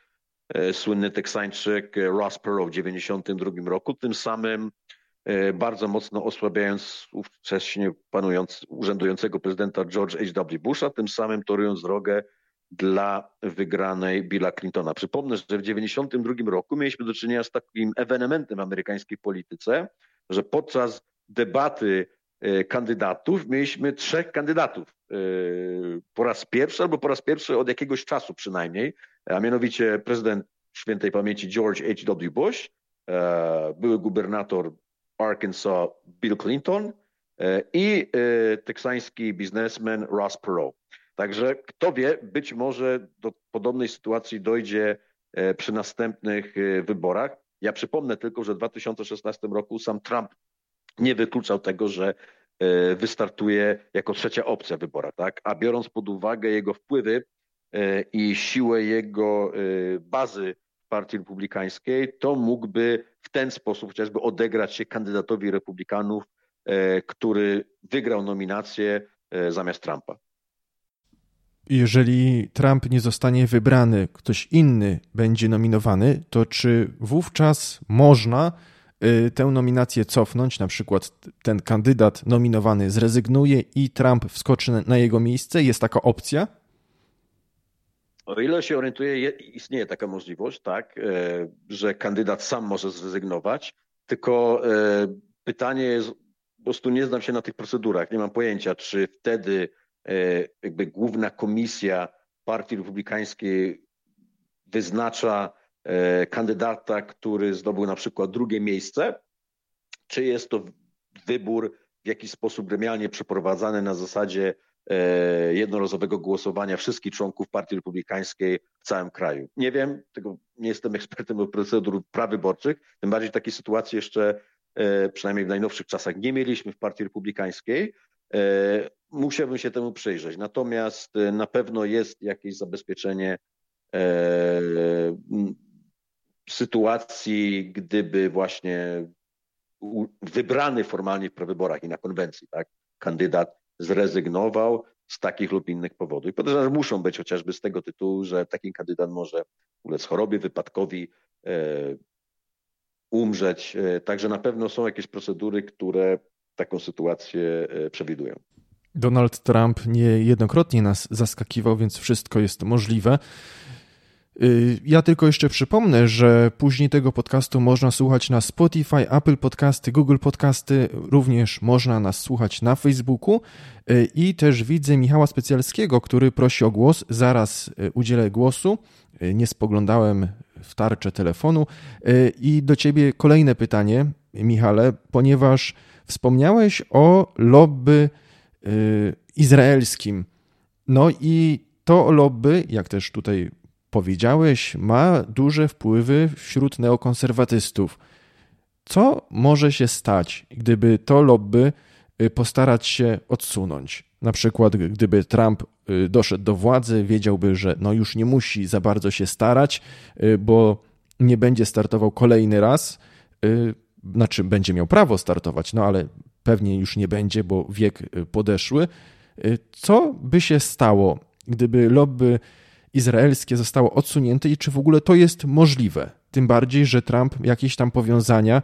słynny Teksańczyk e, Ross Perot w 1992 roku, tym samym e, bardzo mocno osłabiając ówcześnie panując, urzędującego prezydenta George H.W. Busha, tym samym torując drogę dla wygranej Billa Clintona. Przypomnę, że w 1992 roku mieliśmy do czynienia z takim ewenementem w amerykańskiej polityce, że podczas debaty kandydatów mieliśmy trzech kandydatów. Po raz pierwszy albo po raz pierwszy od jakiegoś czasu przynajmniej a mianowicie prezydent świętej pamięci George H.W. Bush, e, były gubernator Arkansas Bill Clinton e, i e, teksański biznesmen Ross Perot. Także kto wie, być może do podobnej sytuacji dojdzie przy następnych wyborach. Ja przypomnę tylko, że w 2016 roku sam Trump nie wykluczał tego, że wystartuje jako trzecia opcja w wyborach, tak? A biorąc pod uwagę jego wpływy i siłę jego e, bazy Partii Republikańskiej, to mógłby w ten sposób chociażby odegrać się kandydatowi Republikanów, e, który wygrał nominację zamiast Trumpa. Jeżeli Trump nie zostanie wybrany, ktoś inny będzie nominowany, to czy wówczas można tę nominację cofnąć? Na przykład ten kandydat nominowany zrezygnuje i Trump wskoczy na jego miejsce? Jest taka opcja? O ile się orientuję, istnieje taka możliwość, tak, e, że kandydat sam może zrezygnować, tylko e, pytanie jest, po prostu nie znam się na tych procedurach, nie mam pojęcia, czy wtedy e, jakby główna komisja Partii Republikańskiej wyznacza kandydata, który zdobył na przykład drugie miejsce, czy jest to wybór w jakiś sposób gremialnie przeprowadzany na zasadzie jednorazowego głosowania wszystkich członków Partii Republikańskiej w całym kraju. Nie wiem, tego nie jestem ekspertem od procedur prawyborczych, tym bardziej takiej sytuacji jeszcze e, przynajmniej w najnowszych czasach nie mieliśmy w Partii Republikańskiej. E, musiałbym się temu przyjrzeć. Natomiast na pewno jest jakieś zabezpieczenie sytuacji, gdyby właśnie wybrany formalnie w prawyborach i na konwencji, tak, kandydat zrezygnował z takich lub innych powodów. I podejrzewam, że muszą być chociażby z tego tytułu, że taki kandydat może ulec chorobie, wypadkowi, e, umrzeć. E, także na pewno są jakieś procedury, które taką sytuację e, przewidują. Donald Trump niejednokrotnie nas zaskakiwał, więc wszystko jest możliwe. Y, ja tylko jeszcze przypomnę, że później tego podcastu można słuchać na Spotify, Apple Podcasty, Google Podcasty, również można nas słuchać na Facebooku y, i też widzę Michała Specjalskiego, który prosi o głos. Zaraz y, udzielę głosu. Nie spoglądałem w tarczę telefonu. I do ciebie kolejne pytanie, Michale, ponieważ wspomniałeś o lobby izraelskim. No i to lobby, jak też tutaj powiedziałeś, ma duże wpływy wśród neokonserwatystów. Co może się stać, gdyby to lobby y, postarać się odsunąć? Na przykład, gdyby Trump y, doszedł do władzy, wiedziałby, że no już nie musi za bardzo się starać, y, bo nie będzie startował kolejny raz, znaczy będzie miał prawo startować, no ale pewnie już nie będzie, bo wiek podeszły. Co by się stało, gdyby lobby izraelskie zostało odsunięte i czy w ogóle to jest możliwe? Tym bardziej, że Trump jakieś tam powiązania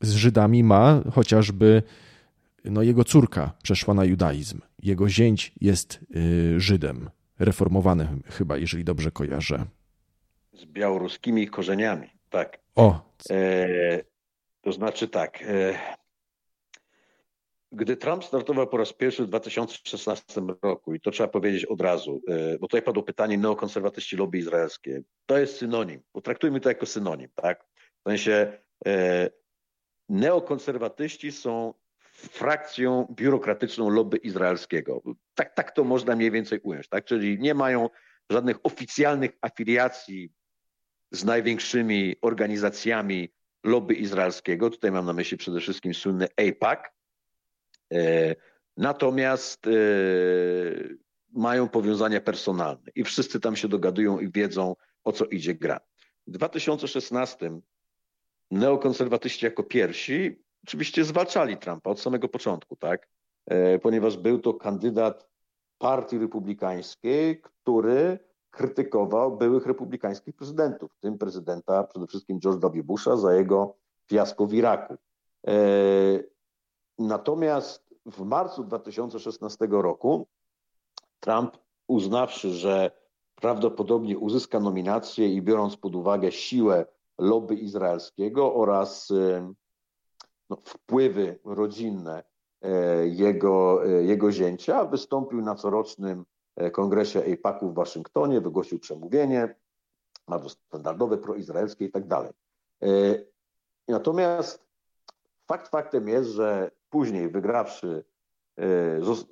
z Żydami ma, chociażby no, jego córka przeszła na judaizm. Jego zięć jest y, Żydem, reformowanym chyba, jeżeli dobrze kojarzę. Z białoruskimi korzeniami, tak. O. E, to znaczy tak. E, gdy Trump startował po raz pierwszy w 2016 roku, i to trzeba powiedzieć od razu, e, bo tutaj padło pytanie neokonserwatyści lobby izraelskie. To jest synonim, potraktujmy to jako synonim, tak? W sensie e, neokonserwatyści są frakcją biurokratyczną lobby izraelskiego. Tak, tak to można mniej więcej ująć, tak? Czyli nie mają żadnych oficjalnych afiliacji z największymi organizacjami lobby izraelskiego. Tutaj mam na myśli przede wszystkim słynny AIPAC. E, natomiast e, mają powiązania personalne i wszyscy tam się dogadują i wiedzą, o co idzie gra. W 2016 neokonserwatyści jako pierwsi oczywiście zwalczali Trumpa od samego początku, tak? E, ponieważ był to kandydat partii republikańskiej, który krytykował byłych republikańskich prezydentów, w tym prezydenta przede wszystkim George W. Busha za jego fiasko w Iraku. Natomiast w marcu 2016 roku Trump, uznawszy, że prawdopodobnie uzyska nominację i biorąc pod uwagę siłę lobby izraelskiego oraz e, no, wpływy rodzinne e, jego, e, jego zięcia, wystąpił na corocznym kongresie AIPAC-u w Waszyngtonie, wygłosił przemówienie, bardzo standardowe, proizraelskie i tak dalej. Natomiast fakt faktem jest, że później wygrawszy,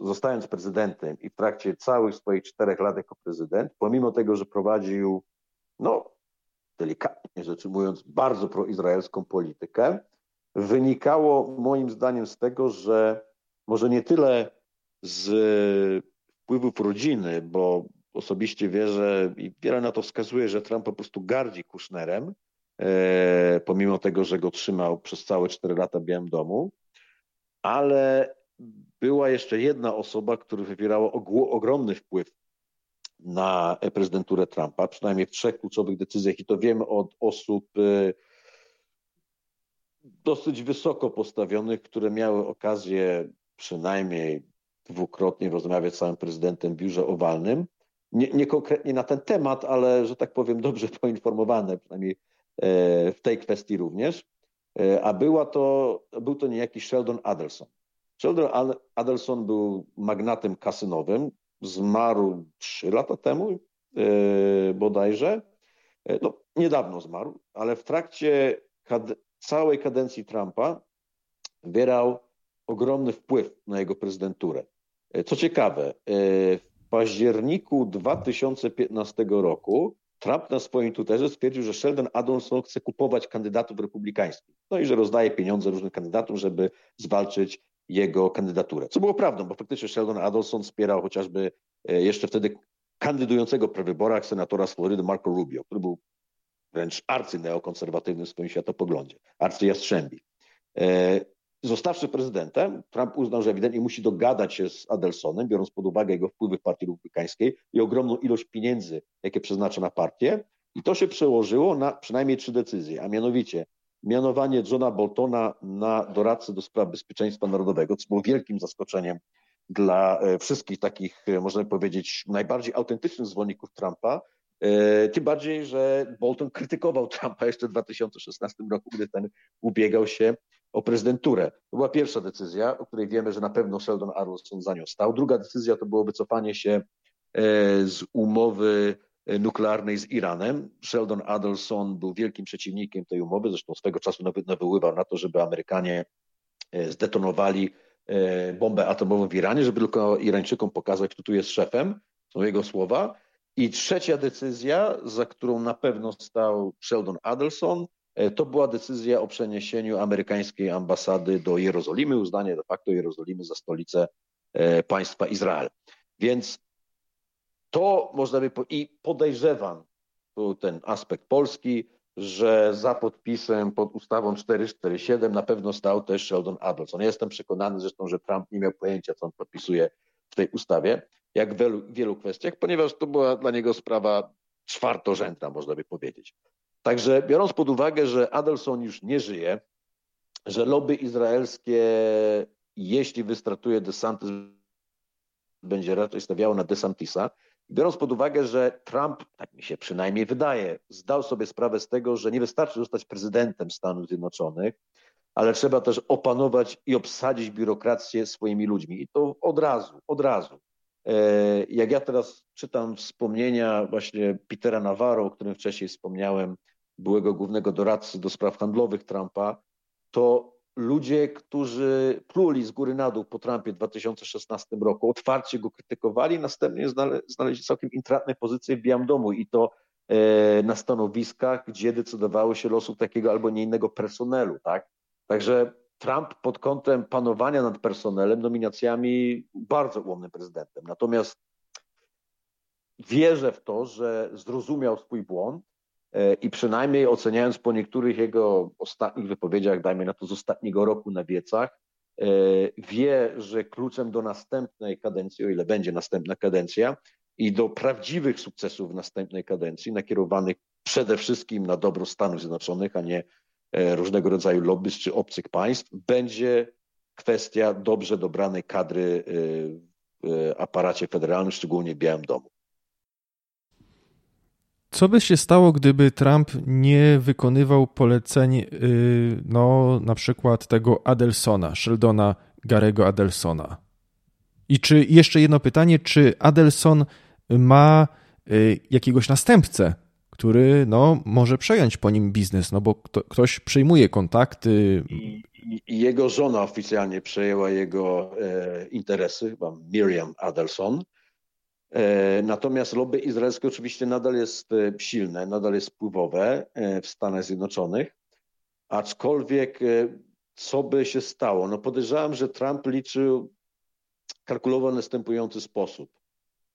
zostając prezydentem i w trakcie całych swoich czterech lat jako prezydent, pomimo tego, że prowadził, no delikatnie rzecz ujmując, bardzo proizraelską politykę, wynikało moim zdaniem z tego, że może nie tyle z wpływów rodziny, bo osobiście wierzę i wiele na to wskazuje, że Trump po prostu gardzi Kushnerem, e, pomimo tego, że go trzymał przez całe cztery lata w Białym Domu, ale była jeszcze jedna osoba, która wywierała ogromny wpływ na prezydenturę Trumpa, przynajmniej w trzech kluczowych decyzjach i to wiemy od osób e, dosyć wysoko postawionych, które miały okazję przynajmniej dwukrotnie rozmawiać z samym prezydentem w biurze owalnym. Nie, nie, konkretnie na ten temat, ale że tak powiem, dobrze poinformowane, przynajmniej e, w tej kwestii również. E, a była to, był to niejaki Sheldon Adelson. Sheldon Adelson był magnatem kasynowym, zmarł trzy lata temu e, bodajże. No, niedawno zmarł, ale w trakcie całej kadencji Trumpa wywierał ogromny wpływ na jego prezydenturę. E, co ciekawe, e, w październiku 2015 roku Trump na swoim Twitterze stwierdził, że Sheldon Adelson chce kupować kandydatów republikańskich. No i że rozdaje pieniądze różnym kandydatom, żeby zwalczyć jego kandydaturę. Co było prawdą, bo faktycznie Sheldon Adelson wspierał chociażby e, jeszcze wtedy kandydującego przy wyborach senatora z Florydy Marco Rubio, który był wręcz arcyneokonserwatywny w swoim światopoglądzie, arcyjastrzębi. Zostawszy prezydentem, Trump uznał, że ewidentnie musi dogadać się z Adelsonem, biorąc pod uwagę jego wpływy w partii republikańskiej i ogromną ilość pieniędzy, jakie przeznacza na partię. I to się przełożyło na przynajmniej trzy decyzje, a mianowicie mianowanie Johna Boltona na doradcę do spraw bezpieczeństwa narodowego, co było wielkim zaskoczeniem dla e, wszystkich takich, e, można powiedzieć, najbardziej autentycznych zwolenników Trumpa, E, tym bardziej, że Bolton krytykował Trumpa jeszcze w 2016 roku, gdy ten ubiegał się o prezydenturę. To była pierwsza decyzja, o której wiemy, że na pewno Sheldon Adelson za nią stał. Druga decyzja to było wycofanie się e, z umowy nuklearnej z Iranem. Sheldon Adelson był wielkim przeciwnikiem tej umowy, zresztą swego czasu nawoływał na to, żeby Amerykanie e, zdetonowali bombę atomową w Iranie, żeby tylko Irańczykom pokazać, kto tu jest szefem. Są jego słowa. I trzecia decyzja, za którą na pewno stał Sheldon Adelson, e, to była decyzja o przeniesieniu amerykańskiej ambasady do Jerozolimy, uznanie de facto Jerozolimy za stolicę e, państwa Izrael. Więc to można by, i podejrzewam, ten aspekt polski, że za podpisem pod ustawą 447 na pewno stał też Sheldon Adelson. Jestem przekonany zresztą, że Trump nie miał pojęcia, co on podpisuje w tej ustawie, jak w wielu, wielu kwestiach, ponieważ to była dla niego sprawa czwartorzędna, można by powiedzieć. Także biorąc pod uwagę, że Adelson już nie żyje, że lobby izraelskie, jeśli wystratuje DeSantis, będzie raczej stawiało na DeSantisa, biorąc pod uwagę, że Trump, tak mi się przynajmniej wydaje, zdał sobie sprawę z tego, że nie wystarczy zostać prezydentem Stanów Zjednoczonych, ale trzeba też opanować i obsadzić biurokrację swoimi ludźmi. I to od razu, od razu. E, jak ja teraz czytam wspomnienia właśnie Petera Navarro, o którym wcześniej wspomniałem, byłego głównego doradcy do spraw handlowych Trumpa, to ludzie, którzy pluli z góry na dół po Trumpie w 2016 roku, otwarcie go krytykowali, następnie znaleźli całkiem intratne pozycje w Białym Domu i to e, na stanowiskach, gdzie decydowało się losu takiego albo nie innego personelu, tak? Także Trump pod kątem panowania nad personelem, nominacjami bardzo ułomnym prezydentem. Natomiast wierzę w to, że zrozumiał swój błąd i przynajmniej oceniając po niektórych jego ostatnich wypowiedziach, dajmy na to z ostatniego roku na wiecach, e, wie, że kluczem do następnej kadencji, o ile będzie następna kadencja, i do prawdziwych sukcesów w następnej kadencji, nakierowanych przede wszystkim na dobro Stanów Zjednoczonych, a nie E, różnego rodzaju lobbyz czy obcych państw, będzie kwestia dobrze dobranej kadry e, w aparacie federalnym, szczególnie w Białym Domu. Co by się stało, gdyby Trump nie wykonywał poleceń, y, no na przykład tego Adelsona, Sheldona Garego Adelsona? I czy jeszcze jedno pytanie, czy Adelson ma y, jakiegoś następcę który no, może przejąć po nim biznes, no bo kto, ktoś przyjmuje kontakty. I, I, jego żona oficjalnie przejęła jego e, interesy, chyba Miriam Adelson. E, natomiast lobby izraelskie oczywiście nadal jest e, silne, nadal jest wpływowe e, w Stanach Zjednoczonych, aczkolwiek co by się stało? No podejrzewam, że Trump liczył, kalkulował w następujący sposób.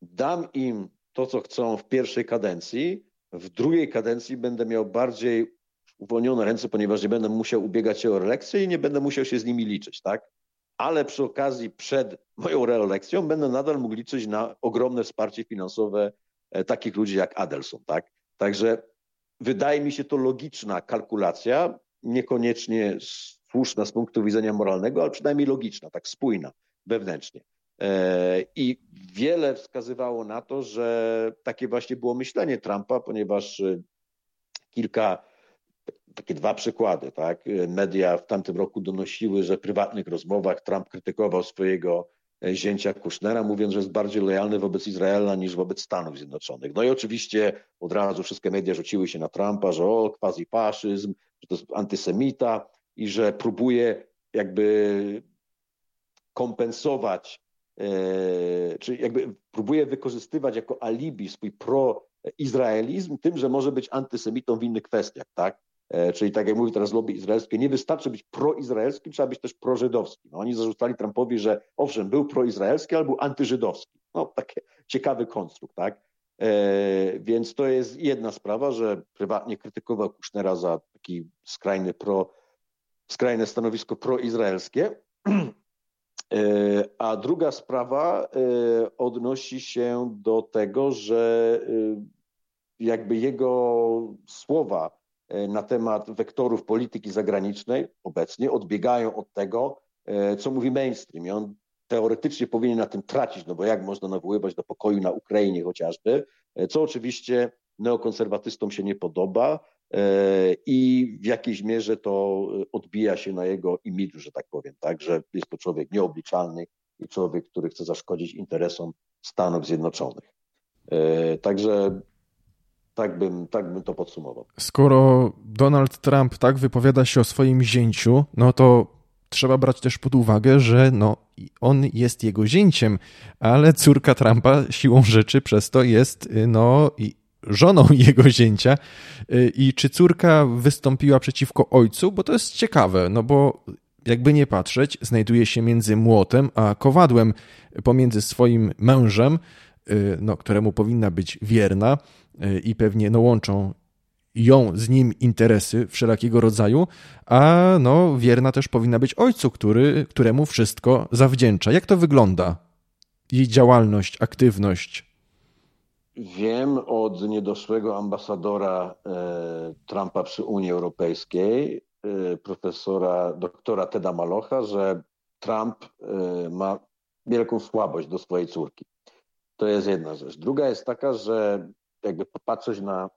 Dam im to, co chcą w pierwszej kadencji, w drugiej kadencji będę miał bardziej uwolnione ręce, ponieważ nie będę musiał ubiegać się o reelekcję i nie będę musiał się z nimi liczyć, tak? Ale przy okazji przed moją reelekcją będę nadal mógł liczyć na ogromne wsparcie finansowe e, takich ludzi jak Adelson, tak? Także wydaje mi się to logiczna kalkulacja, niekoniecznie słuszna z punktu widzenia moralnego, ale przynajmniej logiczna, tak spójna wewnętrznie. E, I wiele wskazywało na to, że takie właśnie było myślenie Trumpa, ponieważ e, kilka, takie dwa przykłady, tak? Media w tamtym roku donosiły, że w prywatnych rozmowach Trump krytykował swojego e, zięcia Kushnera, mówiąc, że jest bardziej lojalny wobec Izraela niż wobec Stanów Zjednoczonych. No i oczywiście od razu wszystkie media rzuciły się na Trumpa, że o, quasi-faszyzm, że to jest antysemita i że próbuje jakby kompensować E, czy jakby próbuje wykorzystywać jako alibi swój proizraelizm tym, że może być antysemitą w innych kwestiach, tak? E, czyli tak jak mówi teraz lobby izraelskie, nie wystarczy być proizraelskim, trzeba być też prożydowskim. No, oni zarzucali Trumpowi, że owszem, był proizraelski, ale był antyżydowski. No, taki ciekawy konstrukt, tak? E, więc to jest jedna sprawa, że prywatnie krytykował Kushnera za taki skrajny pro, skrajne stanowisko proizraelskie. [clears throat] E, a druga sprawa e, odnosi się do tego, że e, jakby jego słowa na temat wektorów polityki zagranicznej obecnie odbiegają od tego, co mówi mainstream. I on teoretycznie powinien na tym tracić, no bo jak można nawoływać do pokoju na Ukrainie chociażby, co oczywiście neokonserwatystom się nie podoba, E, i w jakiejś mierze to odbija się na jego imidżu, że tak powiem, tak, że jest to człowiek nieobliczalny i człowiek, który chce zaszkodzić interesom Stanów Zjednoczonych. E, także tak bym, tak bym to podsumował. Skoro Donald Trump tak wypowiada się o swoim zięciu, no to trzeba brać też pod uwagę, że no, on jest jego zięciem, ale córka Trumpa siłą rzeczy przez to jest no, żoną [laughs] jego zięcia y, i czy córka wystąpiła przeciwko ojcu, bo to jest ciekawe, no bo jakby nie patrzeć, znajduje się między młotem a kowadłem pomiędzy swoim mężem, y, no, któremu powinna być wierna y, i pewnie no, łączą ją z nim interesy wszelakiego rodzaju, a no, wierna też powinna być ojcu, który, któremu wszystko zawdzięcza. Jak to wygląda? Jej działalność, aktywność? Wiem od niedoszłego ambasadora e, Trumpa przy Unii Europejskiej, e, profesora doktora Teda Malocha, że Trump e, ma wielką słabość do swojej córki. To jest jedna rzecz. Druga jest taka, że jakby popatrzeć na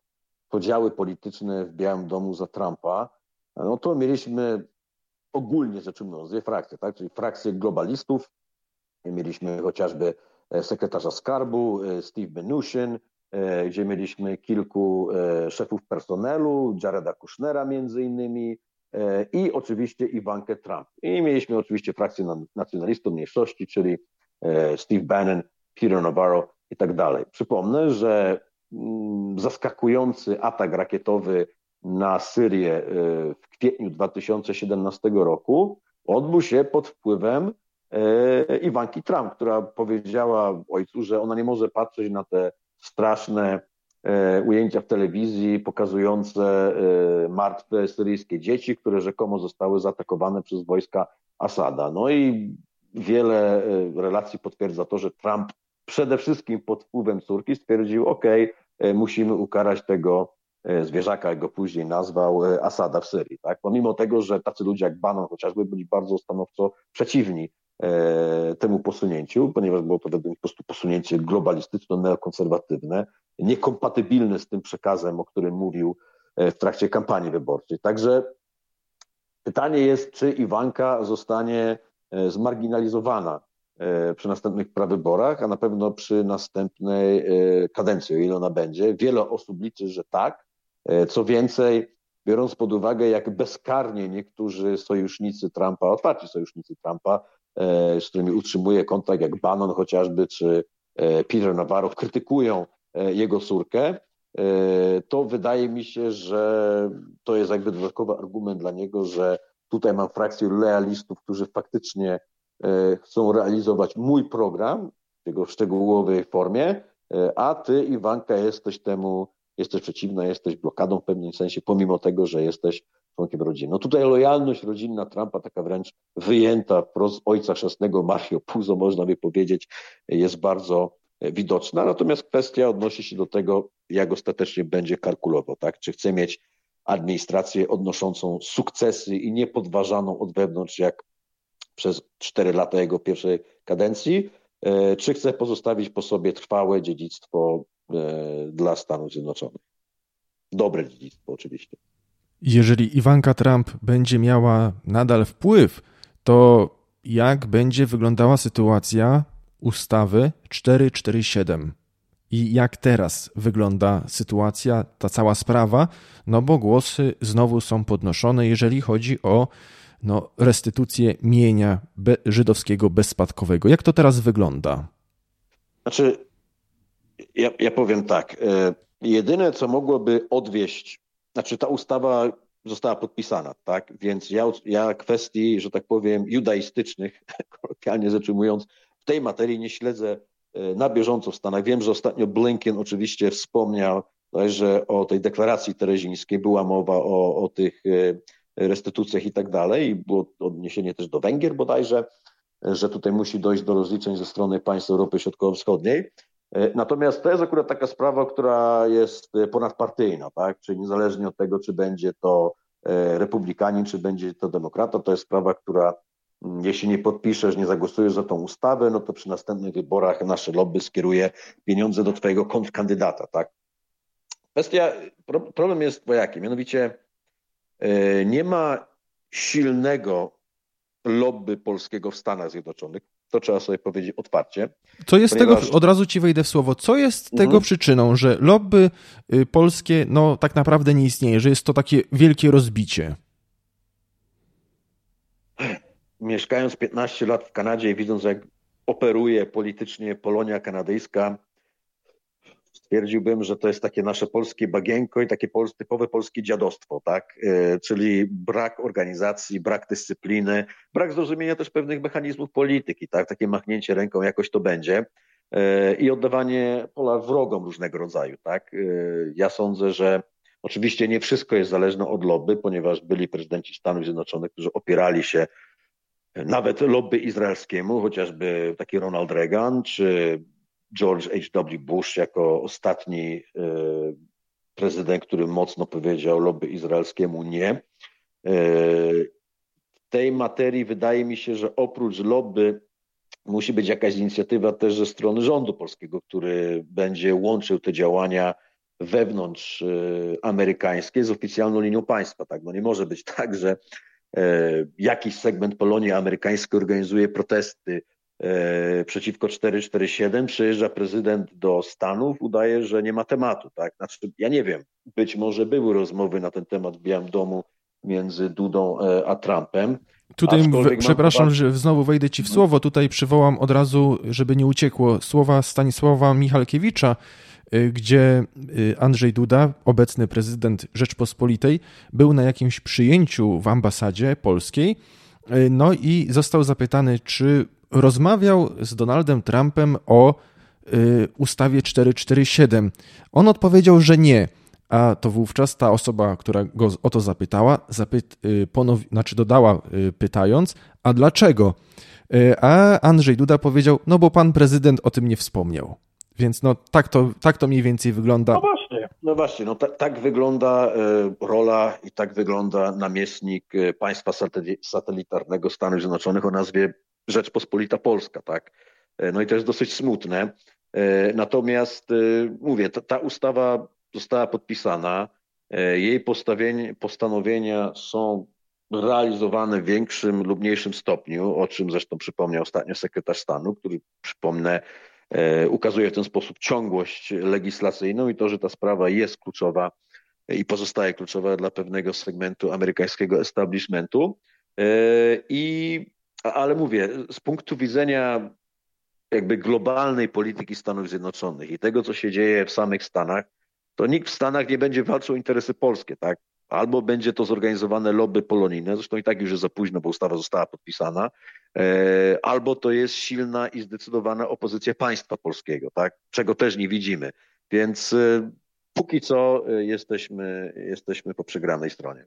podziały polityczne w Białym Domu za Trumpa, no to mieliśmy ogólnie rzecz ujmując dwie frakcje, tak? czyli frakcję globalistów, mieliśmy chociażby e, sekretarza skarbu e, Steve Mnuchin, e, gdzie mieliśmy kilku szefów personelu, Jareda Kushnera między innymi i oczywiście Iwankę Trump. I mieliśmy oczywiście frakcję nacjonalistów mniejszości, czyli Steve Bannon, Peter Navarro i tak dalej. Przypomnę, że mm, zaskakujący atak rakietowy na Syrię e, w kwietniu 2017 roku odbył się pod wpływem e, Iwanki Trump, która powiedziała ojcu, że ona nie może patrzeć na te straszne e, ujęcia w telewizji pokazujące martwe syryjskie dzieci, które rzekomo zostały zaatakowane przez wojska Asada. No i wiele relacji potwierdza to, że Trump przede wszystkim pod wpływem córki stwierdził, ok, e, musimy ukarać tego e, zwierzaka, jak go później nazwał, e, Asada w Syrii. Tak? Pomimo tego, że tacy ludzie jak Bannon chociażby byli bardzo stanowczo przeciwni temu posunięciu, ponieważ było to według po prostu posunięcie globalistyczno-neokonserwatywne, niekompatybilne z tym przekazem, o którym mówił w trakcie kampanii wyborczej. Także pytanie jest, czy Iwanka zostanie zmarginalizowana przy następnych prawyborach, a na pewno przy następnej e, kadencji, o ile ona będzie. Wiele osób liczy, że tak. E, co więcej, biorąc pod uwagę, jak bezkarnie niektórzy sojusznicy Trumpa, otwarci sojusznicy Trumpa, z którymi utrzymuje kontakt, jak Bannon chociażby, czy Peter Navarro, krytykują jego córkę, to wydaje mi się, że to jest jakby dodatkowy argument dla niego, że tutaj mam frakcję lealistów, którzy faktycznie E, chcą realizować mój program w jego szczegółowej formie, e, a ty, Iwanka, jesteś temu, jesteś przeciwna, jesteś blokadą w pewnym sensie, pomimo tego, że jesteś członkiem rodziny. No tutaj lojalność rodzinna Trumpa, taka wręcz wyjęta wprost ojca chrzestnego Mario Puzo, można by powiedzieć, jest bardzo widoczna. Natomiast kwestia odnosi się do tego, jak ostatecznie będzie kalkulował, tak? Czy chce mieć administrację odnoszącą sukcesy i niepodważaną od wewnątrz, jak przez 4 lata jego pierwszej kadencji, e, czy chce pozostawić po sobie trwałe dziedzictwo e, dla Stanów Zjednoczonych. Dobre dziedzictwo oczywiście. Jeżeli Iwanka Trump będzie miała nadal wpływ, to jak będzie wyglądała sytuacja ustawy 447? I jak teraz wygląda sytuacja, ta cała sprawa? No bo głosy znowu są podnoszone, jeżeli chodzi o no, restytucję mienia be, żydowskiego bezspadkowego. Jak to teraz wygląda? Znaczy, ja, ja powiem tak. E, jedyne, co mogłoby odwieść, znaczy ta ustawa została podpisana, tak? Więc ja, ja kwestii, że tak powiem, judaistycznych, [laughs] kolokwialnie rzecz ujmując, w tej materii nie śledzę e, na bieżąco w Stanach. Wiem, że ostatnio Blinken oczywiście wspomniał, że o tej deklaracji terezińskiej była mowa o, o tych e, restytucjach i tak dalej. Było odniesienie też do Węgier bodajże, że tutaj musi dojść do rozliczeń ze strony państw Europy Środkowo-Wschodniej. Natomiast to jest akurat taka sprawa, która jest ponadpartyjna, tak? Czyli niezależnie od tego, czy będzie to e, republikanin, czy będzie to demokrata, to jest sprawa, która jeśli nie podpiszesz, nie zagłosujesz za tą ustawę, no to przy następnych wyborach nasze lobby skieruje pieniądze do twojego kontrkandydata, tak? Kwestia, problem jest dwojaki, mianowicie E, nie ma silnego lobby polskiego w Stanach Zjednoczonych. To trzeba sobie powiedzieć otwarcie. Co jest ponieważ... tego, od razu ci wejdę w słowo, co jest mhm. tego przyczyną, że lobby y, polskie no tak naprawdę nie istnieje, że jest to takie wielkie rozbicie? Mieszkając 15 lat w Kanadzie i widząc jak operuje politycznie Polonia kanadyjska, Stwierdziłbym, że to jest takie nasze polskie bagienko i takie typowe polskie dziadostwo, tak? E, czyli brak organizacji, brak dyscypliny, brak zrozumienia też pewnych mechanizmów polityki, tak? Takie machnięcie ręką jakoś to będzie e, i oddawanie pola wrogom różnego rodzaju, tak? E, ja sądzę, że Oczywiście nie wszystko jest zależne od lobby, ponieważ byli prezydenci Stanów Zjednoczonych, którzy opierali się nawet lobby izraelskiemu, chociażby taki Ronald Reagan czy George H.W. Bush jako ostatni e, prezydent, który mocno powiedział lobby izraelskiemu nie. E, w tej materii wydaje mi się, że oprócz lobby musi być jakaś inicjatywa też ze strony rządu polskiego, który będzie łączył te działania wewnątrz e, amerykańskie z oficjalną linią państwa. Tak? No nie może być tak, że jakiś segment Polonii amerykańskiej organizuje protesty przeciwko 447 przyjeżdża prezydent do Stanów, udaje, że nie ma tematu, tak? Znaczy, ja nie wiem, być może były rozmowy na ten temat w Białym Domu między Dudą e, a Trumpem. Tutaj, w, przepraszam, mam... że znowu wejdę ci w słowo, tutaj przywołam od razu, żeby nie uciekło, słowa Stanisława Michalkiewicza, e, gdzie Andrzej Duda, obecny prezydent Rzeczpospolitej, był na jakimś przyjęciu w ambasadzie polskiej, no i został zapytany, czy rozmawiał z Donaldem Trumpem o y, ustawie 447. On odpowiedział, że nie. A to wówczas ta osoba, która go o to zapytała, zapyt, y, ponow, znaczy dodała y, pytając, a dlaczego? A Andrzej Duda powiedział, no bo pan prezydent o tym nie wspomniał. Więc no tak to, tak to mniej więcej wygląda. No właśnie, no właśnie, no tak, tak wygląda rola i tak wygląda namiestnik państwa satelitarnego Stanów Zjednoczonych o nazwie Rzeczpospolita Polska, tak? E, no i to jest dosyć smutne. E, natomiast e, mówię, ta, ta ustawa została podpisana, jej postanowienia są realizowane w większym lub mniejszym stopniu, o czym zresztą przypomniał ostatnio sekretarz stanu, który, przypomnę, ukazuje w ten sposób ciągłość legislacyjną i to, że ta sprawa jest kluczowa i pozostaje kluczowa dla pewnego segmentu amerykańskiego establishmentu. I ale mówię, z punktu widzenia jakby globalnej polityki Stanów Zjednoczonych i tego, co się dzieje w samych Stanach, to nikt w Stanach nie będzie walczył o interesy polskie, tak? Albo będzie to zorganizowane lobby polonijne, zresztą i tak już jest za późno, bo ustawa została podpisana, e, albo to jest silna i zdecydowana opozycja państwa polskiego, tak? Czego też nie widzimy. Więc e, póki co e, jesteśmy, jesteśmy po przegranej stronie.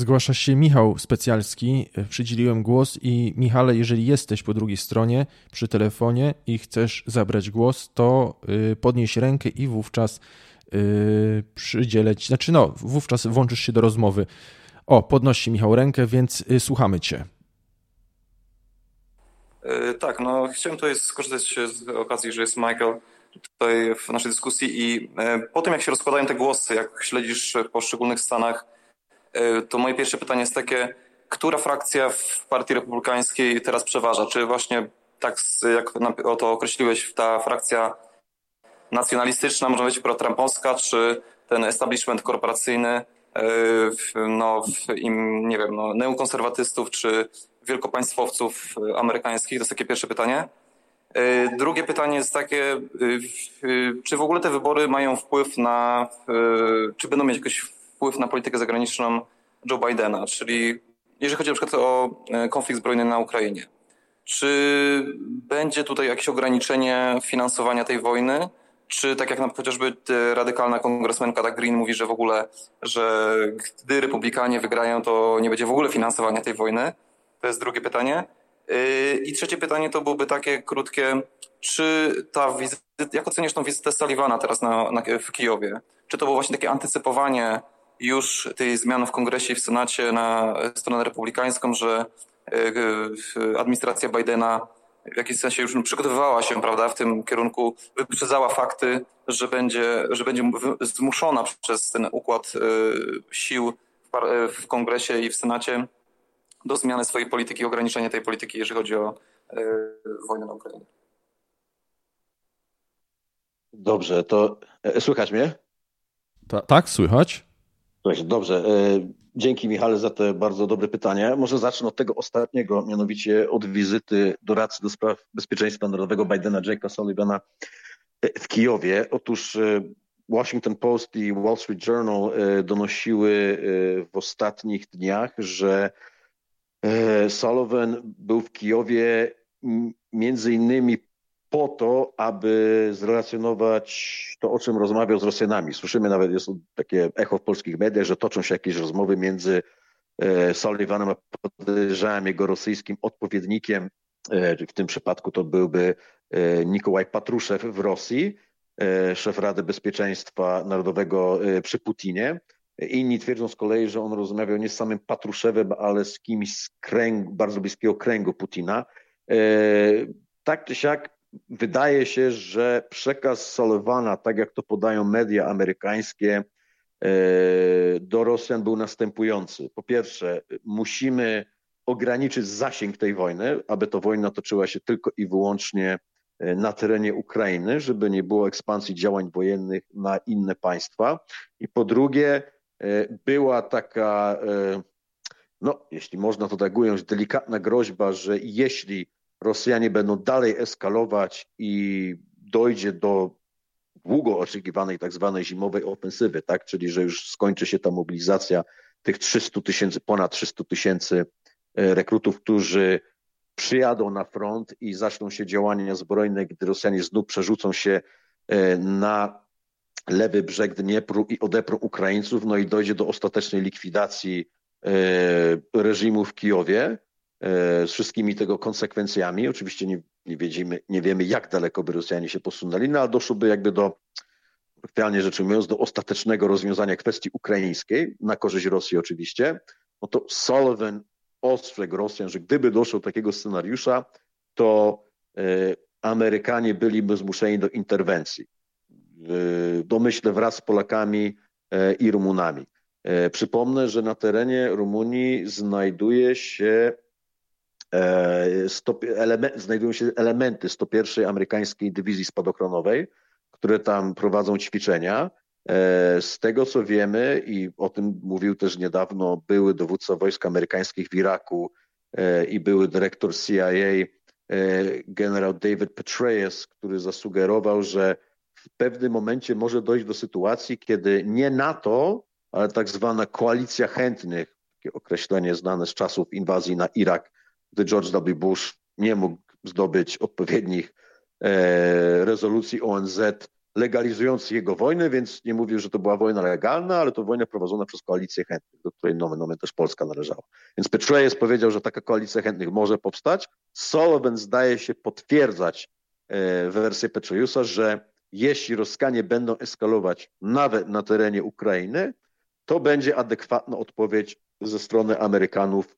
Zgłasza się Michał Specjalski. Przydzieliłem głos i Michale, jeżeli jesteś po drugiej stronie przy telefonie i chcesz zabrać głos, to y, podnieś rękę i wówczas y, przydzieleć, znaczy no, wówczas włączysz się do rozmowy. O, podnosi Michał rękę, więc y, słuchamy cię. Tak, no chciałem tutaj skorzystać z okazji, że jest Michael tutaj w naszej dyskusji i po tym jak się rozkładają te głosy, jak śledzisz w poszczególnych stanach, to moje pierwsze pytanie jest takie, która frakcja w Partii Republikańskiej teraz przeważa? Czy właśnie tak jak to określiłeś, ta frakcja nacjonalistyczna, może być pro-trumpowska, czy ten establishment korporacyjny, e, no, im, nie wiem, no, neokonserwatystów, czy wielkopaństwowców amerykańskich? To jest takie pierwsze pytanie. E, drugie pytanie jest takie, czy w ogóle te wybory mają wpływ na, czy będą mieć jakiś wpływ na politykę zagraniczną Joe Bidena, czyli jeżeli chodzi na przykład o e, konflikt zbrojny na Ukrainie. Czy będzie tutaj jakieś ograniczenie finansowania tej wojny? Czy tak jak na chociażby radykalna kongresmenka tak Green mówi, że w ogóle, że gdy republikanie wygrają, to nie będzie w ogóle finansowania tej wojny? To jest drugie pytanie. E, I trzecie pytanie to byłoby takie krótkie. Czy ta wizyta, jak oceniasz tą wizytę Sullivana teraz na, na, w Kijowie? Czy to było właśnie takie antycypowanie już tej zmiany w Kongresie i w Senacie na stronę republikańską, że e, administracja Bidena w jakimś sensie już przygotowywała się, prawda, w tym kierunku, wyprzedzała fakty, że będzie, że będzie zmuszona przez ten układ e, sił w Kongresie i w Senacie do zmiany swojej polityki, ograniczenia tej polityki, jeżeli chodzi o e, wojnę na Ukrainie. Dobrze, to słychać mnie? Ta, tak, słychać. Dobrze. E, dzięki Michale za te bardzo dobre pytania. Może zacznę od tego ostatniego, mianowicie od wizyty doradcy do spraw bezpieczeństwa narodowego Bidena, Jake'a Sullivana w Kijowie. Otóż e, Washington Post i Wall Street Journal e, donosiły w ostatnich dniach, że Sullivan był w Kijowie między innymi po to, aby zrelacjonować to, o czym rozmawiał z Rosjanami. Słyszymy nawet, jest takie echo w polskich mediach, że toczą się jakieś rozmowy między e, Sullivanem a podejrzewam jego rosyjskim odpowiednikiem, e, w tym przypadku to byłby e, Nikołaj Patruszew w Rosji, szef Rady Bezpieczeństwa Narodowego przy Putinie. Inni twierdzą z kolei, że on rozmawiał nie z samym Patruszewem, ale z kimś z kręgu, bardzo bliskiego kręgu Putina. Tak czy siak wydaje się, że przekaz Sullivana, tak jak to podają media amerykańskie, e, do Rosjan był następujący. Po pierwsze, musimy ograniczyć zasięg tej wojny, aby ta wojna toczyła się tylko i wyłącznie e, na terenie Ukrainy, żeby nie było ekspansji działań wojennych na inne państwa. I po drugie, e, była taka, no, jeśli można to tak ująć, delikatna groźba, że jeśli Rosjanie będą dalej eskalować i dojdzie do długo oczekiwanej tak zwanej zimowej ofensywy, tak? czyli że już skończy się ta mobilizacja tych 300 tysięcy, ponad 300 tysięcy e, rekrutów, którzy przyjadą na front i zaczną się działania zbrojne, gdy Rosjanie znów przerzucą się e, na lewy brzeg Dniepru i odeprą Ukraińców, no i dojdzie do ostatecznej likwidacji e, reżimu w Kijowie, z wszystkimi tego konsekwencjami. Oczywiście nie, nie, wiedzimy, nie wiemy, jak daleko by Rosjanie się posunęli, no ale doszłoby jakby do, realnie rzecz ujmując, do ostatecznego rozwiązania kwestii ukraińskiej, na korzyść Rosji oczywiście, no to Sullivan ostrzegł Rosjan, że gdyby doszło do takiego scenariusza, to e, Amerykanie byliby zmuszeni do interwencji. E, domyślę wraz z Polakami i Rumunami. Przypomnę, że na terenie Rumunii znajduje się E, znajdują się elementy 101 amerykańskiej dywizji spadochronowej, które tam prowadzą ćwiczenia. E, z tego co wiemy, i o tym mówił też niedawno były dowódca wojsk amerykańskich w Iraku e, i były dyrektor CIA, generał David Petraeus, który zasugerował, że w pewnym momencie może dojść do sytuacji, kiedy nie NATO, ale tak zwana koalicja chętnych, takie określenie znane z czasów inwazji na Irak, gdy George W. Bush nie mógł zdobyć odpowiednich e, rezolucji ONZ legalizujących jego wojnę, więc nie mówił, że to była wojna legalna, ale to wojna prowadzona przez koalicję chętnych, do której nomen nomen też Polska należała. Więc Petraeus powiedział, że taka koalicja chętnych może powstać. Sullivan zdaje się potwierdzać e, wersję Petraeusa, że jeśli Rosjanie będą eskalować nawet na terenie Ukrainy, to będzie adekwatna odpowiedź ze strony Amerykanów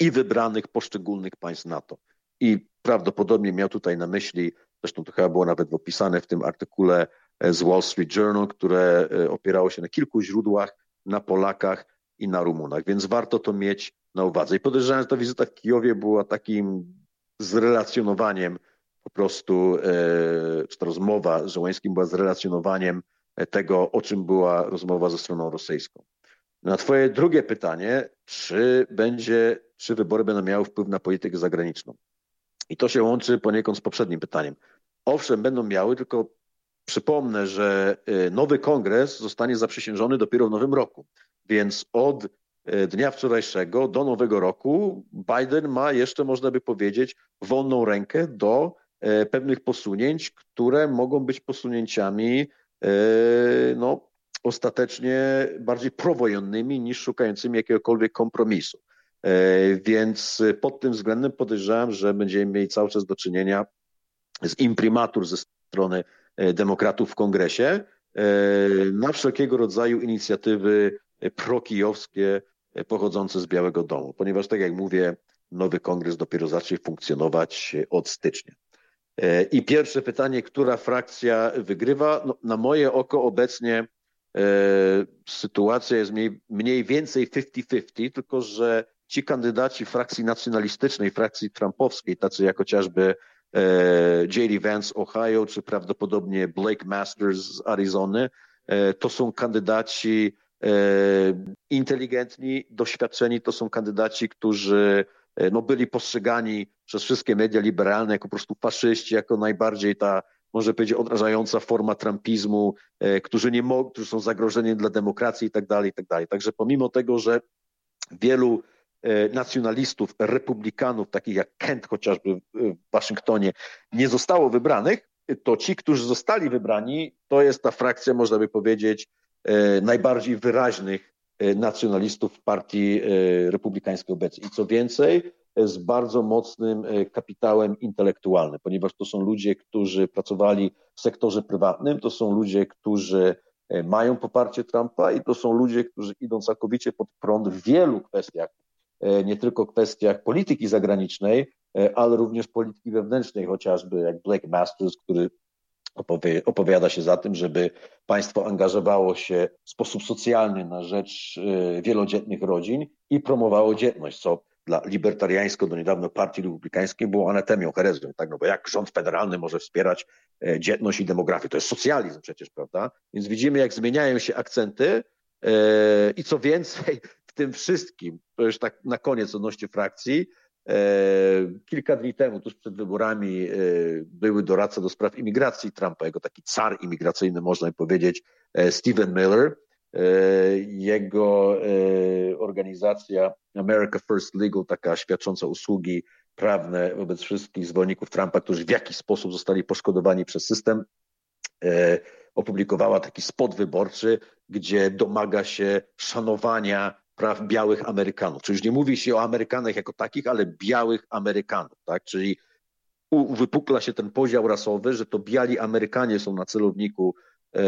i wybranych poszczególnych państw NATO. I prawdopodobnie miał tutaj na myśli, zresztą to chyba było nawet opisane w tym artykule e, z Wall Street Journal, które e, opierało się na kilku źródłach, na Polakach i na Rumunach, więc warto to mieć na uwadze. I podejrzewam, że ta wizyta w Kijowie była takim zrelacjonowaniem po prostu, e, czy ta rozmowa z Żołańskim była zrelacjonowaniem tego, o czym była rozmowa ze stroną rosyjską. Na twoje drugie pytanie, czy będzie, czy wybory będą miały wpływ na politykę zagraniczną? I to się łączy poniekąd z poprzednim pytaniem. Owszem, będą miały, tylko przypomnę, że y, nowy kongres zostanie zaprzysiężony dopiero w nowym roku. Więc od y, dnia wczorajszego do nowego roku Biden ma jeszcze, można by powiedzieć, wolną rękę do y, pewnych posunięć, które mogą być posunięciami no, ostatecznie bardziej prowojennymi niż szukającymi jakiegokolwiek kompromisu. E, więc pod tym względem podejrzewam, że będziemy mieli cały czas do czynienia z imprimatur ze strony e, demokratów w kongresie e, na wszelkiego rodzaju inicjatywy prokijowskie pochodzące z Białego Domu, ponieważ tak jak mówię, nowy kongres dopiero zacznie funkcjonować od stycznia. I pierwsze pytanie, która frakcja wygrywa? No, na moje oko obecnie sytuacja jest mniej, mniej więcej 50-50, tylko że ci kandydaci frakcji nacjonalistycznej, frakcji trumpowskiej, tacy jak chociażby e, J.D. Vance Ohio, czy prawdopodobnie Blake Masters z Arizony, e, to są kandydaci inteligentni, doświadczeni, to są kandydaci, którzy no, byli postrzegani przez wszystkie media liberalne jako po prostu faszyści, jako najbardziej ta może powiedzieć, odrażająca forma trumpizmu, e, którzy nie mogą, którzy są zagrożeniem dla demokracji i tak dalej, i tak dalej. Także pomimo tego, że wielu nacjonalistów, republikanów, takich jak Kent chociażby w Waszyngtonie, nie zostało wybranych, to ci, którzy zostali wybrani, to jest ta frakcja, można by powiedzieć, najbardziej wyraźnych nacjonalistów partii republikańskiej obecnej. I co więcej, z bardzo mocnym kapitałem intelektualnym, ponieważ to są ludzie, którzy pracowali w sektorze prywatnym, to są ludzie, którzy mają poparcie Trumpa i to są ludzie, którzy idą całkowicie pod prąd w wielu kwestiach, nie tylko kwestiach polityki zagranicznej, ale również polityki wewnętrznej, chociażby jak Blake Masters, który opowiada się za tym, żeby państwo angażowało się w sposób socjalny na rzecz wielodzietnych rodzin i promowało dzietność, co dla libertariańsko do niedawno partii republikańskiej było anatemią, herezją, tak? no bo jak rząd federalny może wspierać dzietność i demografię? To jest socjalizm przecież, prawda? Więc widzimy, jak zmieniają się akcenty i co więcej, [laughs] w tym wszystkim, to już tak na koniec odnośnie frakcji, Kilka dni temu, tuż przed wyborami, były doradca do spraw imigracji Trumpa, jego taki car imigracyjny, można powiedzieć, Stephen Miller. Jego organizacja America First Legal, taka świadcząca usługi prawne wobec wszystkich zwolenników Trumpa, którzy w jakiś sposób zostali poszkodowani przez system, opublikowała taki spot wyborczy, gdzie domaga się szanowania praw białych Amerykanów. Czyli już nie mówi się o Amerykanach jako takich, ale białych Amerykanów, tak? Czyli wypukla się ten podział rasowy, że to biali Amerykanie są na celowniku e,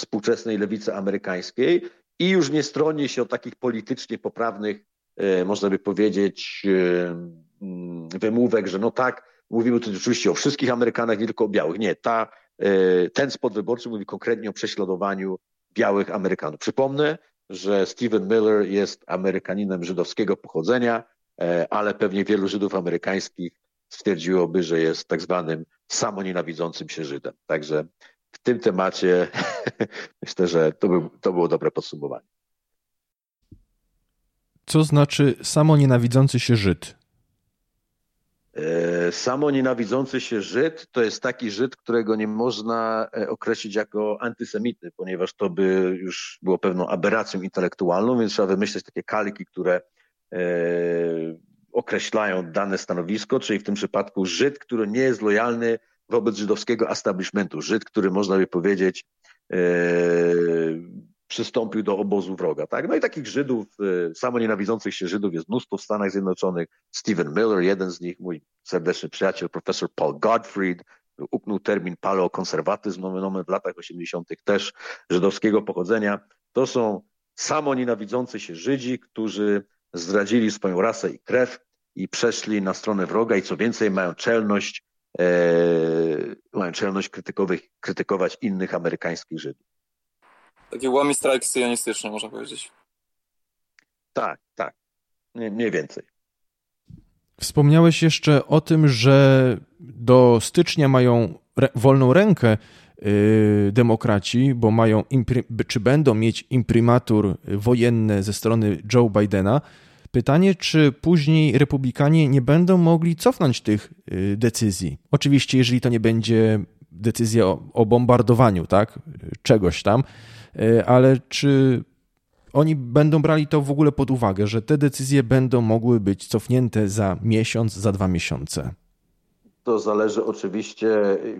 współczesnej lewicy amerykańskiej i już nie stroni się o takich politycznie poprawnych, e, można by powiedzieć, e, wymówek, że no tak, mówimy tu oczywiście o wszystkich Amerykanach, nie tylko o białych. Nie, ta, e, ten spot wyborczy mówi konkretnie o prześladowaniu białych Amerykanów. Przypomnę, że Stephen Miller jest Amerykaninem żydowskiego pochodzenia, ale pewnie wielu Żydów amerykańskich stwierdziłoby, że jest tak zwanym samonienawidzącym się Żydem. Także w tym temacie [laughs] myślę, że to, by, to było dobre podsumowanie. Co znaczy samonienawidzący się Żyd? Samonienawidzący się Żyd to jest taki Żyd, którego nie można określić jako antysemity, ponieważ to by już było pewną aberracją intelektualną, więc trzeba wymyśleć takie kalki, które określają dane stanowisko, czyli w tym przypadku Żyd, który nie jest lojalny wobec żydowskiego establishmentu. Żyd, który można by powiedzieć przystąpił do obozu wroga. Tak? No i takich Żydów, samo nienawidzących się Żydów jest mnóstwo w Stanach Zjednoczonych. Stephen Miller, jeden z nich, mój serdeczny przyjaciel, profesor Paul Gottfried, upnął termin paleokonserwatyzm w latach 80. też żydowskiego pochodzenia. To są samo nienawidzący się Żydzi, którzy zdradzili swoją rasę i krew i przeszli na stronę wroga i co więcej mają czelność, e, mają czelność krytykowych, krytykować innych amerykańskich Żydów. Takie łami strajk syjonistyczny, można powiedzieć. Tak, tak. Mniej więcej. Wspomniałeś jeszcze o tym, że do stycznia mają re wolną rękę yy, demokraci, bo mają, czy będą mieć imprimatur wojenne ze strony Joe Bidena. Pytanie, czy później republikanie nie będą mogli cofnąć tych yy, decyzji? Oczywiście, jeżeli to nie będzie decyzja o, o bombardowaniu, tak? Czegoś tam ale czy oni będą brali to w ogóle pod uwagę, że te decyzje będą mogły być cofnięte za miesiąc, za dwa miesiące? To zależy oczywiście,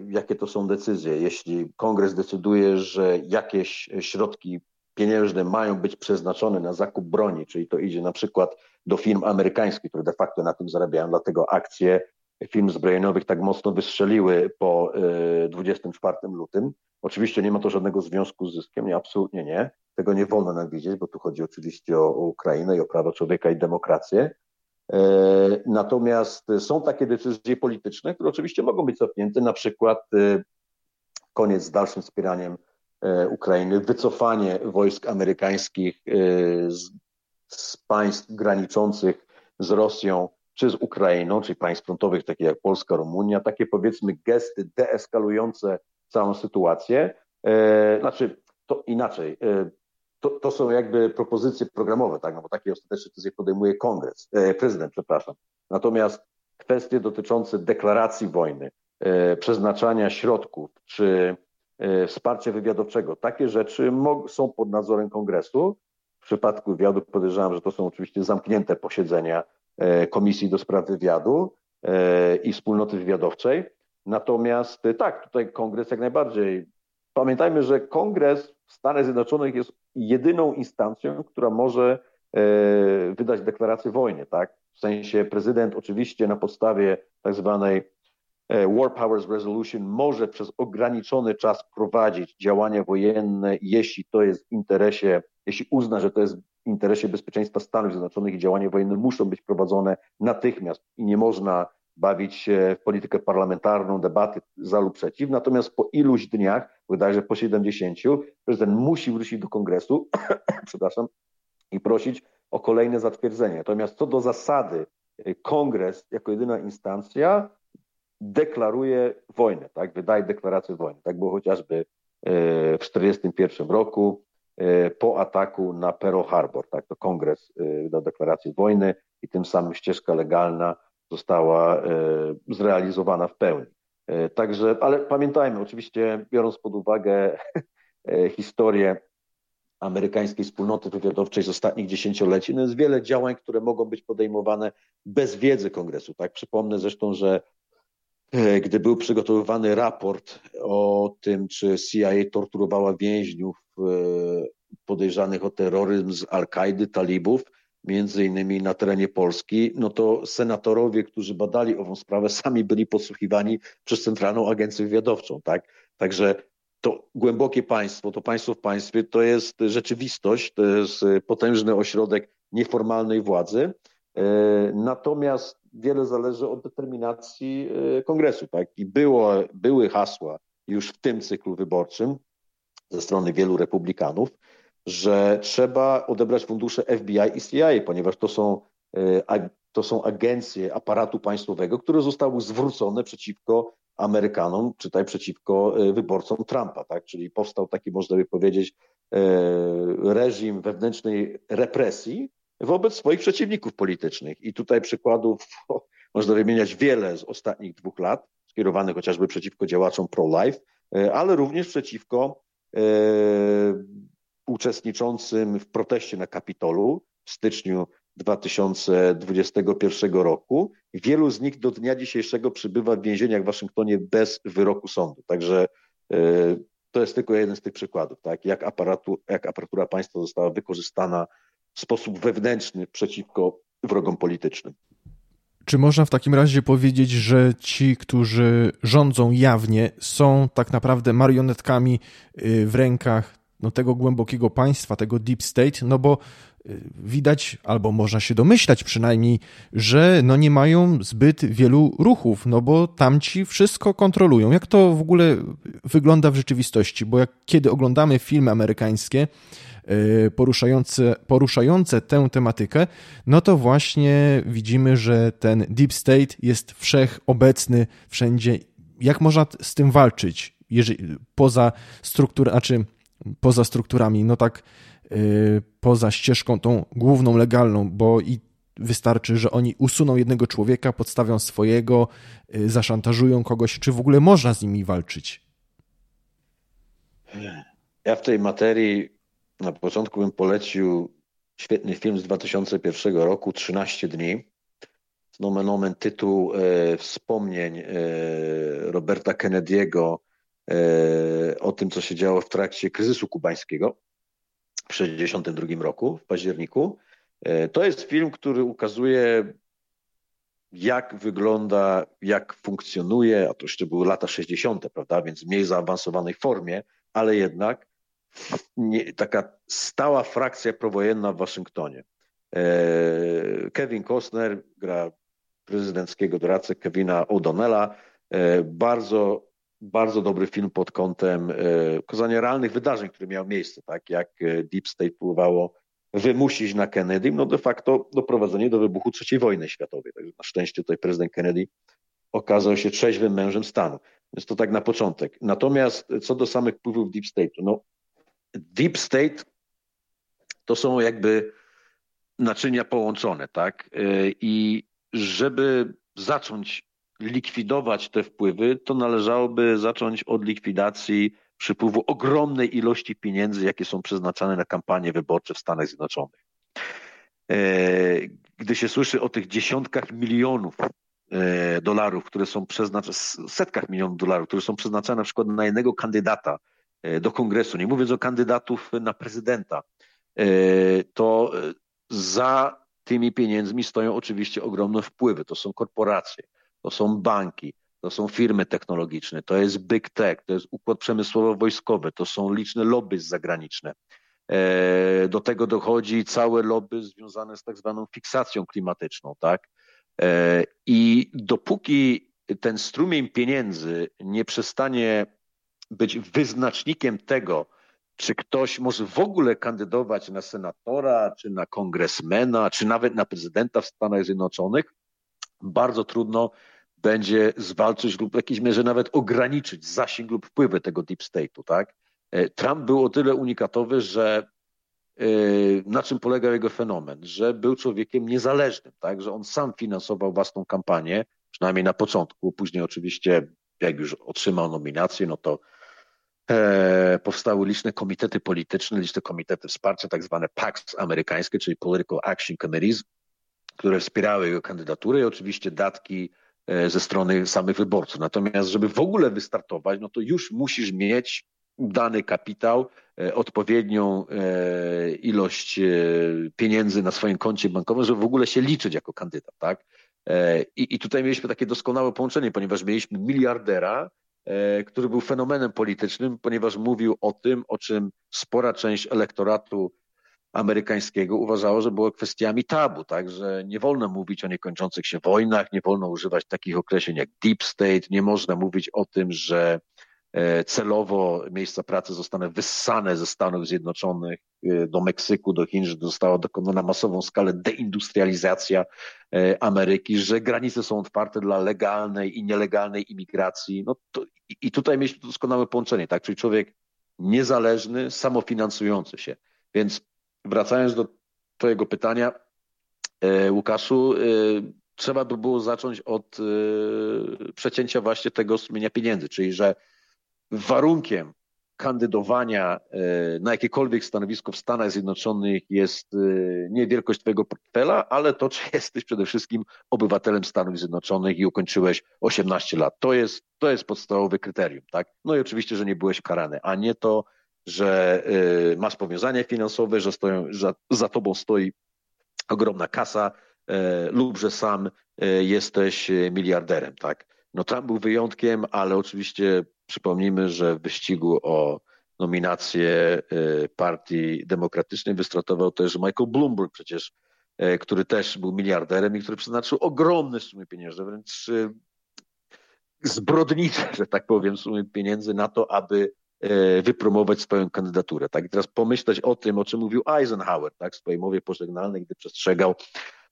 jakie to są decyzje. Jeśli kongres decyduje, że jakieś środki pieniężne mają być przeznaczone na zakup broni, czyli to idzie na przykład do firm amerykańskich, które de facto na tym zarabiają, dlatego akcje firm zbrojeniowych tak mocno wystrzeliły po 24 lutym, Oczywiście nie ma to żadnego związku z zyskiem, nie, absolutnie nie. Tego nie wolno nam widzieć, bo tu chodzi oczywiście o, Ukrainę i o prawa człowieka i demokrację. E, natomiast są takie decyzje polityczne, które oczywiście mogą być cofnięte, na przykład e, koniec z dalszym wspieraniem e, Ukrainy, wycofanie wojsk amerykańskich e, z, z państw graniczących z Rosją czy z Ukrainą, czyli państw frontowych takich jak Polska, Rumunia, takie powiedzmy gesty deeskalujące całą sytuację. E, znaczy, to inaczej. E, to, to są jakby propozycje programowe, tak? No bo takie ostateczne decyzje podejmuje kongres, e, prezydent, przepraszam. Natomiast kwestie dotyczące deklaracji wojny, przeznaczania środków czy wsparcia wywiadowczego, takie rzeczy są pod nadzorem kongresu W przypadku wywiadu podejrzewam, że to są oczywiście zamknięte posiedzenia Komisji do Spraw Wywiadu i Wspólnoty Wywiadowczej. Natomiast tak, tutaj kongres jak najbardziej. Pamiętajmy, że kongres w Stanach Zjednoczonych jest jedyną instancją, która może wydać deklarację wojny, tak? W sensie prezydent oczywiście na podstawie tak zwanej War Powers Resolution może przez ograniczony czas prowadzić działania wojenne, jeśli to jest w interesie, jeśli uzna, że to jest w interesie bezpieczeństwa Stanów Zjednoczonych i działania wojenne muszą być prowadzone natychmiast i nie można bawić się w politykę parlamentarną, debaty za lub przeciw. Natomiast po iluś dniach, bodajże po 70, prezydent musi wrócić do kongresu, [clears throat] przepraszam, i prosić o kolejne zatwierdzenie. Natomiast co do zasady, kongres jako jedyna instancja deklaruje wojnę, tak? wydaje deklarację wojny. Tak było chociażby e, w 1941 roku e, po ataku na Pearl Harbor. Tak? To kongres e, wydał deklarację wojny i tym samym ścieżka legalna została zrealizowana w pełni. Także, ale pamiętajmy, oczywiście biorąc pod uwagę historię amerykańskiej wspólnoty wywiadowczej z ostatnich dziesięcioleci, no jest wiele działań, które mogą być podejmowane bez wiedzy kongresu. Tak? Przypomnę zresztą, że E, gdy był przygotowywany raport o tym, czy CIA torturowała więźniów e, podejrzanych o terroryzm z Al-Kaidy, talibów, między innymi na terenie Polski, no to senatorowie, którzy badali ową sprawę, [laughs] sami byli podsłuchiwani przez Centralną Agencję Wywiadowczą, tak? Także to głębokie państwo, to państwo w państwie, to jest rzeczywistość, to jest potężny ośrodek nieformalnej władzy. E, natomiast wiele zależy od determinacji e, kongresu. Tak? I było, były hasła już w tym cyklu wyborczym ze strony wielu republikanów, że trzeba odebrać fundusze FBI i CIA, ponieważ to są, e, to są agencje aparatu państwowego, które zostały zwrócone przeciwko Amerykanom, czytaj przeciwko e, wyborcom Trumpa, tak? Czyli powstał taki, można by powiedzieć, reżim wewnętrznej represji, wobec swoich przeciwników politycznych. I tutaj przykładów można wymieniać wiele z ostatnich dwóch lat, skierowanych chociażby przeciwko działaczom pro-life, e, ale również przeciwko e, uczestniczącym w proteście na Kapitolu w styczniu 2021 roku. Wielu z nich do dnia dzisiejszego przybywa w więzieniach w Waszyngtonie bez wyroku sądu. Także e, to jest tylko jeden z tych przykładów, tak? jak, aparatu, jak aparatura państwa została wykorzystana sposób wewnętrzny przeciwko wrogom politycznym. Czy można w takim razie powiedzieć, że ci, którzy rządzą jawnie, są tak naprawdę marionetkami y, w rękach no, tego głębokiego państwa, tego deep state? No bo y, widać, albo można się domyślać przynajmniej, że no nie mają zbyt wielu ruchów, no bo tamci wszystko kontrolują. Jak to w ogóle wygląda w rzeczywistości? Bo jak kiedy oglądamy filmy amerykańskie, poruszające, poruszające tę tematykę, no to właśnie widzimy, że ten deep state jest wszechobecny wszędzie. Jak można z tym walczyć, jeżeli, poza struktur, znaczy poza strukturami, no tak yy, poza ścieżką tą główną, legalną, bo i wystarczy, że oni usuną jednego człowieka, podstawią swojego, yy, zaszantażują kogoś, czy w ogóle można z nimi walczyć? Ja w tej materii na początku bym polecił świetny film z 2001 roku, 13 dni. Nomen omen tytuł e, wspomnień e, Roberta Kennedy'ego e, o tym, co się działo w trakcie kryzysu kubańskiego w 1962 roku, w październiku. E, to jest film, który ukazuje, jak wygląda, jak funkcjonuje, a to jeszcze były lata 60., prawda, więc w mniej zaawansowanej formie, ale jednak nie, taka stała frakcja prowojenna w Waszyngtonie. E, Kevin Costner gra prezydenckiego doradcę Kevina O'Donnella. E, bardzo, bardzo dobry film pod kątem pokazania realnych wydarzeń, które miały miejsce, tak jak Deep State próbowało wymusić na Kennedy, no de facto doprowadzenie do wybuchu III wojny światowej. Także na szczęście tutaj prezydent Kennedy okazał się trzeźwym mężem stanu. Więc to tak na początek. Natomiast co do samych wpływów Deep State, no Deep State to są jakby naczynia połączone, tak? Y, I żeby zacząć likwidować te wpływy, to należałoby zacząć od likwidacji przypływu ogromnej ilości pieniędzy, jakie są przeznaczane na kampanie wyborcze w Stanach Zjednoczonych. E, gdy się słyszy o tych dziesiątkach milionów e, dolarów, które są przeznaczone, setkach milionów dolarów, które są przeznaczane na przykład na jednego kandydata e, do kongresu, nie mówiąc o kandydatów na prezydenta, to za tymi pieniędzmi stoją oczywiście ogromne wpływy. To są korporacje, to są banki, to są firmy technologiczne, to jest big tech, to jest układ przemysłowo-wojskowy, to są liczne lobby zagraniczne. E, do tego dochodzi całe lobby związane z tak zwaną fiksacją klimatyczną, tak? E, I dopóki ten strumień pieniędzy nie przestanie być wyznacznikiem tego, czy ktoś może w ogóle kandydować na senatora, czy na kongresmena, czy nawet na prezydenta w Stanach Zjednoczonych, bardzo trudno będzie zwalczyć lub w jakiejś mierze nawet ograniczyć zasięg lub wpływy tego deep state'u, tak? E, Trump był o tyle unikatowy, że e, na czym polegał jego fenomen, że był człowiekiem niezależnym, tak? Że on sam finansował własną kampanię, przynajmniej na początku, później oczywiście jak już otrzymał nominację, no to powstały liczne komitety polityczne, liczne komitety wsparcia, tak zwane PACs amerykańskie, czyli Political Action Committees, które wspierały jego kandydaturę i oczywiście datki E, ze strony samych wyborców. Natomiast, żeby w ogóle wystartować, no to już musisz mieć dany kapitał, e, odpowiednią e, ilość pieniędzy na swoim koncie bankowym, żeby w ogóle się liczyć jako kandydat, tak? I, I tutaj mieliśmy takie doskonałe połączenie, ponieważ mieliśmy miliardera, który był fenomenem politycznym, ponieważ mówił o tym, o czym spora część elektoratu amerykańskiego uważało, że było kwestiami tabu, tak, że nie wolno mówić o niekończących się wojnach, nie wolno używać takich określeń jak deep state, nie można mówić o tym, że e, celowo miejsca pracy zostaną wyssane ze Stanów Zjednoczonych e, do Meksyku, do Chin, że została dokonana na masową skalę deindustrializacja e, Ameryki, że granice są otwarte dla legalnej i nielegalnej imigracji. No to, I tutaj mieliśmy doskonałe połączenie, tak? Czyli człowiek niezależny, samofinansujący się. Więc wracając do Twojego pytania, e, Łukaszu, e, trzeba by było zacząć od e, przecięcia właśnie tego strumienia pieniędzy, czyli że warunkiem kandydowania na jakiekolwiek stanowisko w Stanach Zjednoczonych jest nie wielkość Twojego portfela, ale to, czy jesteś przede wszystkim obywatelem Stanów Zjednoczonych i ukończyłeś 18 lat. To jest, to jest podstawowe kryterium, tak? No i oczywiście, że nie byłeś karany, a nie to, że y, masz powiązania finansowe, że stoją, że za tobą stoi ogromna kasa lub że sam jesteś miliarderem, tak? No Trump był wyjątkiem, ale oczywiście przypomnijmy, że w wyścigu o nominację Partii Demokratycznej wystartował też Michael Bloomberg przecież, który też był miliarderem i który przeznaczył ogromne sumy pieniężne, wręcz zbrodnicze, że tak powiem, sumy pieniędzy na to, aby wypromować swoją kandydaturę. Tak? I teraz pomyśleć o tym, o czym mówił Eisenhower tak? w swojej mowie pożegnalnej, gdy przestrzegał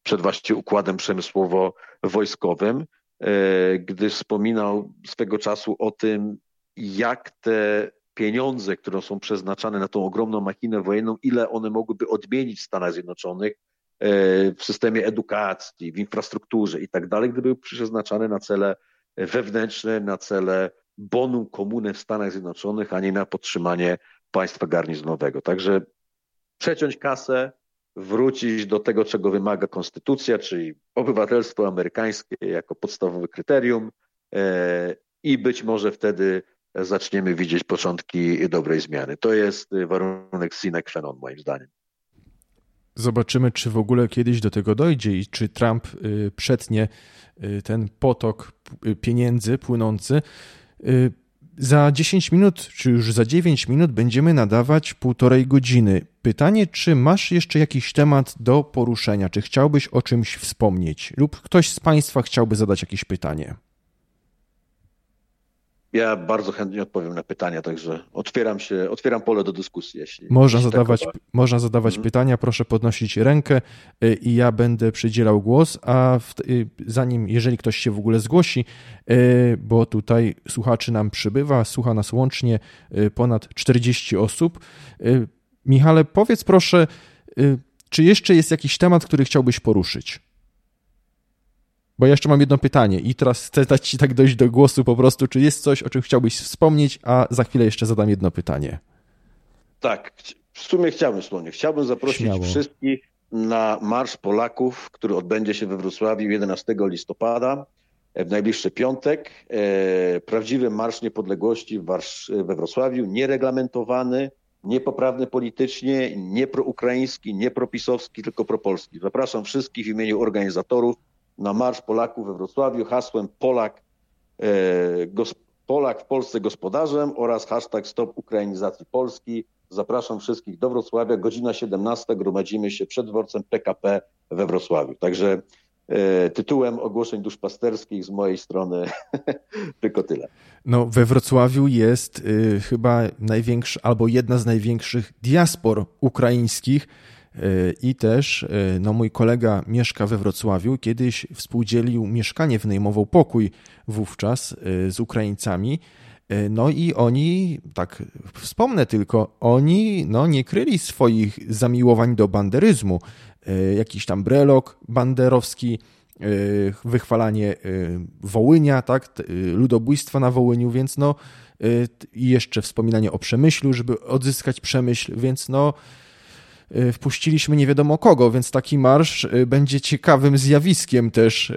przed właśnie układem przemysłowo-wojskowym, gdy wspominał swego czasu o tym, jak te pieniądze, które są przeznaczane na tą ogromną machinę wojenną, ile one mogłyby odmienić w Stanach Zjednoczonych e, w systemie edukacji, w infrastrukturze i tak dalej, gdyby były przeznaczane na cele wewnętrzne, na cele bonum komunę w Stanach Zjednoczonych, a nie na podtrzymanie państwa garnizonowego. Także przeciąć kasę, wrócić do tego, czego wymaga konstytucja, czyli obywatelstwo amerykańskie jako podstawowe kryterium e, i być może wtedy zaczniemy widzieć początki dobrej zmiany. To jest warunek sine qua non, moim zdaniem. Zobaczymy, czy w ogóle kiedyś do tego dojdzie i czy Trump y, przetnie y, ten potok y, pieniędzy płynący Y, za 10 minut, czy już za 9 minut będziemy nadawać półtorej godziny. Pytanie, czy masz jeszcze jakiś temat do poruszenia? Czy chciałbyś o czymś wspomnieć? Lub ktoś z Państwa chciałby zadać jakieś pytanie? Ja bardzo chętnie odpowiem na pytania, także otwieram się, otwieram pole do dyskusji. Jeśli, można, jeśli zadawać, takowa... można zadawać mhm. pytania, proszę podnosić rękę y, i ja będę przydzielał głos, a w, y, zanim, jeżeli ktoś się w ogóle zgłosi, y, bo tutaj słuchaczy nam przybywa, słucha nas łącznie ponad 40 osób. Michale, powiedz proszę, czy jeszcze jest jakiś temat, który chciałbyś poruszyć? Bo ja jeszcze mam jedno pytanie i teraz chcę dać Ci tak dojść do głosu po prostu, czy jest coś, o czym chciałbyś wspomnieć, a za chwilę jeszcze zadam jedno pytanie. Tak, w sumie chciałbym wspomnieć. Chciałbym zaprosić Śmiało. wszystkich na Marsz Polaków, który odbędzie się we Wrocławiu 11 listopada, e, w najbliższy piątek. E, prawdziwy Marsz Niepodległości we Wrocławiu, niereglamentowany, niepoprawny politycznie, nie proukraiński, nie propisowski, tylko propolski. Zapraszam wszystkich w imieniu organizatorów na Marsz Polaków we Wrocławiu hasłem Polak, e, Polak w Polsce gospodarzem oraz hashtag Stop Ukrainizacji Polski. Zapraszam wszystkich do Wrocławia. Godzina 17. Gromadzimy się przed dworcem PKP we Wrocławiu. Także e, tytułem ogłoszeń duszpasterskich z mojej strony [laughs] tylko tyle. No, we Wrocławiu jest y, chyba największa albo jedna z największych diaspor ukraińskich. Y, I też y, no, mój kolega mieszka we Wrocławiu. Kiedyś współdzielił mieszkanie, wynajmował pokój wówczas z Ukraińcami. No i oni, tak wspomnę tylko, oni no, nie kryli swoich zamiłowań do banderyzmu. Jakiś tam brelok banderowski, wychwalanie Wołynia, tak, ludobójstwa na Wołyniu, więc no i jeszcze wspominanie o Przemyślu, żeby odzyskać Przemyśl, więc no wpuściliśmy nie wiadomo kogo, więc taki marsz będzie ciekawym zjawiskiem też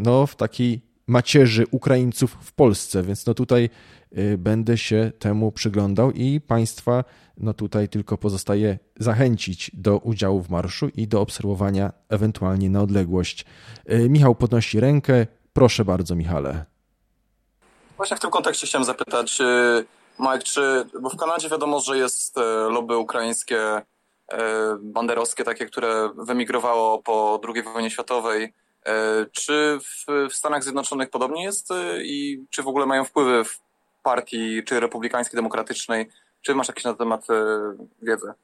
no, w takiej macierzy Ukraińców w Polsce, więc no tutaj y, będę się temu przyglądał i Państwa no tutaj tylko pozostaje zachęcić do udziału w marszu i do obserwowania ewentualnie na odległość. Y, Michał podnosi rękę. Proszę bardzo, Michale. Właśnie w tym kontekście chciałem zapytać, y, Mike, czy, bo w Kanadzie wiadomo, że jest lobby ukraińskie, banderowskie, takie, które wymigrowało po II wojnie światowej E, czy w, w Stanach Zjednoczonych podobnie jest e, i czy w ogóle mają wpływy w partii, czy republikańskiej, demokratycznej? Czy masz jakieś na temat e, wiedzę?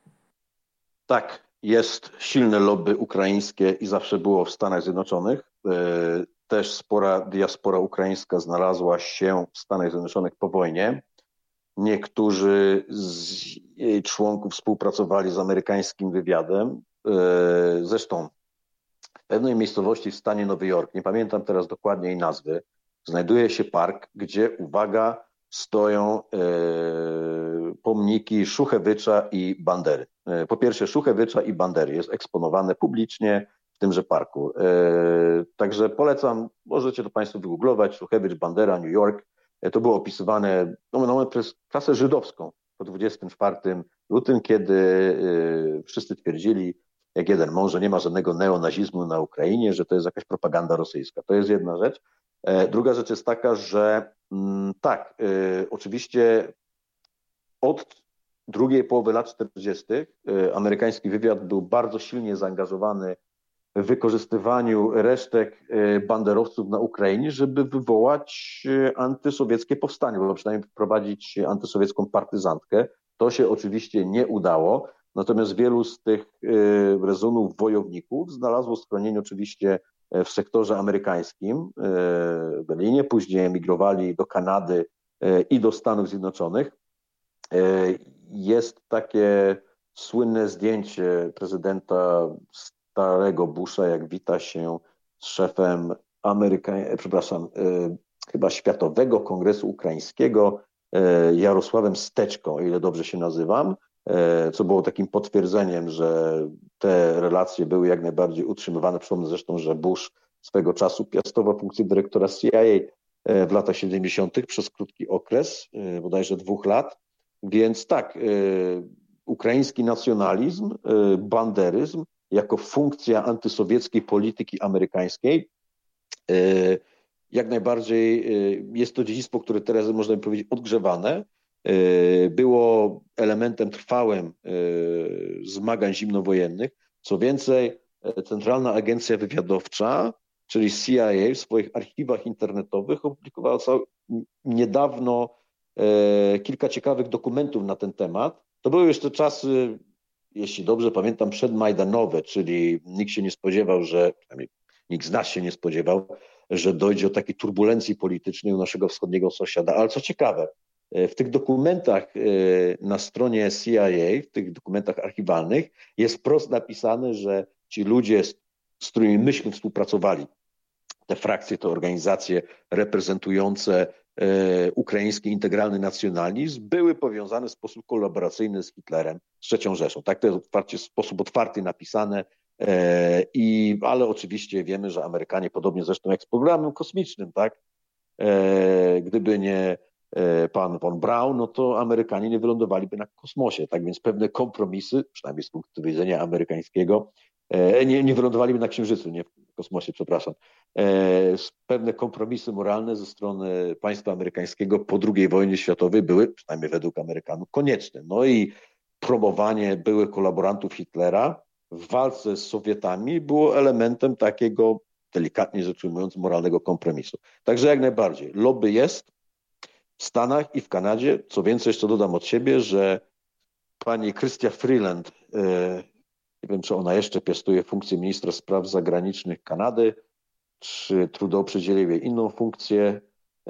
Tak, jest silne lobby ukraińskie i zawsze było w Stanach Zjednoczonych. Też spora diaspora ukraińska znalazła się w Stanach Zjednoczonych po wojnie. Niektórzy z jej członków współpracowali z amerykańskim wywiadem. Zresztą pewnej miejscowości w stanie Nowy Jork, nie pamiętam teraz dokładnie jej nazwy, znajduje się park, gdzie, uwaga, stoją e, pomniki Szuchewycza i Bandery. E, po pierwsze Szuchewycza i Bandery jest eksponowane publicznie w tymże parku. E, także polecam, możecie to Państwo wygooglować, Szuchewicz, Bandera, New York. To było opisywane no, no, przez klasę żydowską po 24 lutym, kiedy e, wszyscy twierdzili, jak jeden mąż, że nie ma żadnego neonazizmu na Ukrainie, że to jest jakaś propaganda rosyjska. To jest jedna rzecz. E, druga rzecz jest taka, że mm, tak, e, oczywiście od drugiej połowy lat 40. E, amerykański wywiad był bardzo silnie zaangażowany wykorzystywaniu resztek banderowców na Ukrainie, żeby wywołać antysowieckie powstanie, bo przynajmniej wprowadzić antysowiecką partyzantkę. To się oczywiście nie udało. Natomiast wielu z tych y, rezonów wojowników znalazło schronienie oczywiście e, w sektorze amerykańskim e, w Berlinie, później emigrowali do Kanady e, i do Stanów Zjednoczonych. Jest takie słynne zdjęcie prezydenta starego Busha, jak wita się z szefem Ameryka, przepraszam, chyba Światowego Kongresu Ukraińskiego Jarosławem Steczką, o ile dobrze się nazywam. E, co było takim potwierdzeniem, że te relacje były jak najbardziej utrzymywane. Przypomnę zresztą, że Bush swego czasu piastował funkcję dyrektora CIA e, w latach 70. przez krótki okres, e, bodajże dwóch lat. Więc tak, ukraiński nacjonalizm, banderyzm jako funkcja antysowieckiej polityki amerykańskiej jak najbardziej jest to dziedzictwo, które teraz można by powiedzieć odgrzewane, E, było elementem trwałym e, zmagań zimnowojennych. Co więcej, e, Centralna Agencja Wywiadowcza, czyli CIA w swoich archiwach internetowych opublikowała niedawno kilka ciekawych dokumentów na ten temat. To były jeszcze czasy, jeśli dobrze pamiętam, przedmajdanowe, czyli nikt się nie spodziewał, że, przynajmniej nikt z nas się nie spodziewał, że dojdzie do takiej turbulencji politycznej u naszego wschodniego sąsiada. Ale co ciekawe, E, w tych dokumentach e, na stronie CIA, w tych dokumentach archiwalnych jest wprost napisane, że ci ludzie, z którymi myśmy współpracowali, te frakcje, te organizacje reprezentujące ukraiński integralny nacjonalizm były powiązane w sposób kolaboracyjny z Hitlerem, z III Rzeszą. Tak to jest otwarcie, w sposób otwarty napisane, e, i, ale oczywiście wiemy, że Amerykanie, podobnie zresztą jak z programem kosmicznym, tak, e, gdyby nie pan von Braun, no to Amerykanie nie wylądowaliby na kosmosie. Tak więc pewne kompromisy, przynajmniej z punktu widzenia amerykańskiego, nie, nie wylądowaliby na Księżycu, nie kosmosie, przepraszam, E, pewne kompromisy moralne ze strony państwa amerykańskiego po II wojnie światowej były, przynajmniej według Amerykanów, konieczne. No i promowanie byłych kolaborantów Hitlera w walce z Sowietami było elementem takiego, delikatnie rzecz ujmując, moralnego kompromisu. Także jak najbardziej. Lobby jest w Stanach i w Kanadzie. Co więcej, jeszcze dodam od siebie, że pani Christia Freeland, e, nie wiem, czy ona jeszcze piastuje funkcję ministra spraw zagranicznych Kanady, czy Trudeau przydzielił jej inną funkcję,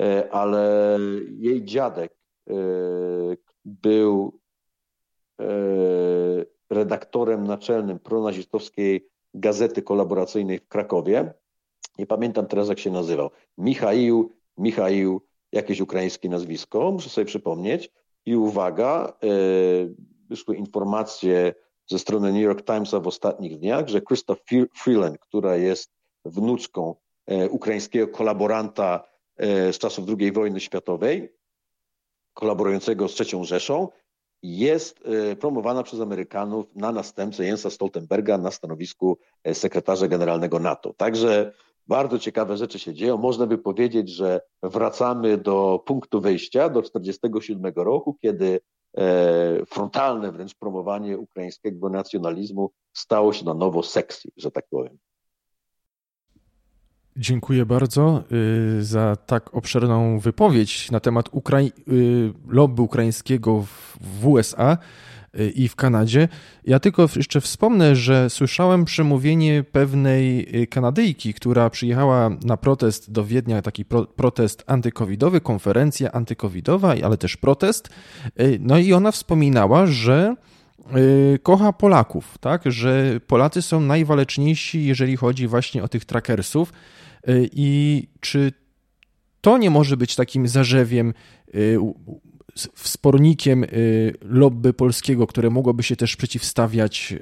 e, ale jej dziadek e, był e, redaktorem naczelnym pronazistowskiej gazety kolaboracyjnej w Krakowie. Nie pamiętam teraz, jak się nazywał. Michaił, Michaił, jakieś ukraińskie nazwisko, muszę sobie przypomnieć. I uwaga, wyszły informacje ze strony New York Timesa w ostatnich dniach, że Krzysztof Freeland, która jest wnuczką e, ukraińskiego kolaboranta e, z czasów II wojny światowej, kolaborującego z III Rzeszą, jest e, promowana przez Amerykanów na następcę Jensa Stoltenberga na stanowisku sekretarza generalnego NATO. Także bardzo ciekawe rzeczy się dzieją. Można by powiedzieć, że wracamy do punktu wyjścia, do 1947 roku, kiedy frontalne wręcz promowanie ukraińskiego nacjonalizmu stało się na nowo sexy, że tak powiem. Dziękuję bardzo y, za tak obszerną wypowiedź na temat Ukrai y, lobby ukraińskiego w USA i w Kanadzie. Ja tylko jeszcze wspomnę, że słyszałem przemówienie pewnej Kanadyjki, która przyjechała na protest do Wiednia, taki pro, protest antykowidowy, konferencja antykowidowa, ale też protest. No i ona wspominała, że kocha Polaków, tak, że Polacy są najwaleczniejsi, jeżeli chodzi właśnie o tych trackersów Y, I czy to nie może być takim zarzewiem, y, wspornikiem y, lobby polskiego, które mogłoby się też przeciwstawiać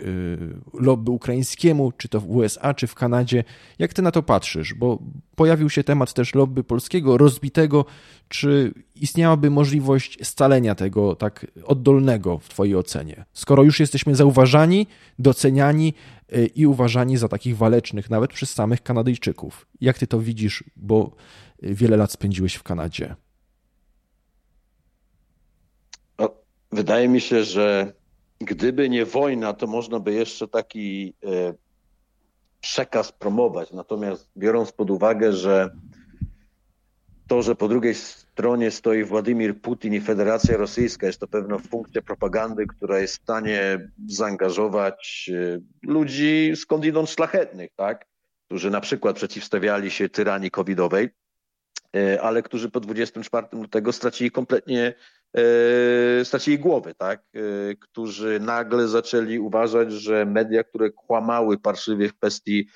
lobby ukraińskiemu, czy to w USA, czy w Kanadzie. Jak ty na to patrzysz? Bo pojawił się temat też lobby polskiego, rozbitego. Czy istniałaby możliwość scalenia tego tak oddolnego w twojej ocenie? Skoro już jesteśmy zauważani, doceniani, Y, i uważani za takich walecznych, nawet przez samych Kanadyjczyków. Jak ty to widzisz, bo wiele lat spędziłeś w Kanadzie? No, wydaje mi się, że gdyby nie wojna, to można by jeszcze taki y, przekaz promować. Natomiast biorąc pod uwagę, że to, że po drugiej stronie stoi Władimir Putin i Federacja Rosyjska, jest to pewna funkcja propagandy, która jest w stanie zaangażować e, ludzi skądinąd szlachetnych, tak? którzy na przykład przeciwstawiali się tyranii covidowej, e, ale którzy po 24 lutego stracili kompletnie e, stracili głowy, tak? którzy nagle zaczęli uważać, że media, które kłamały parszywie w kwestii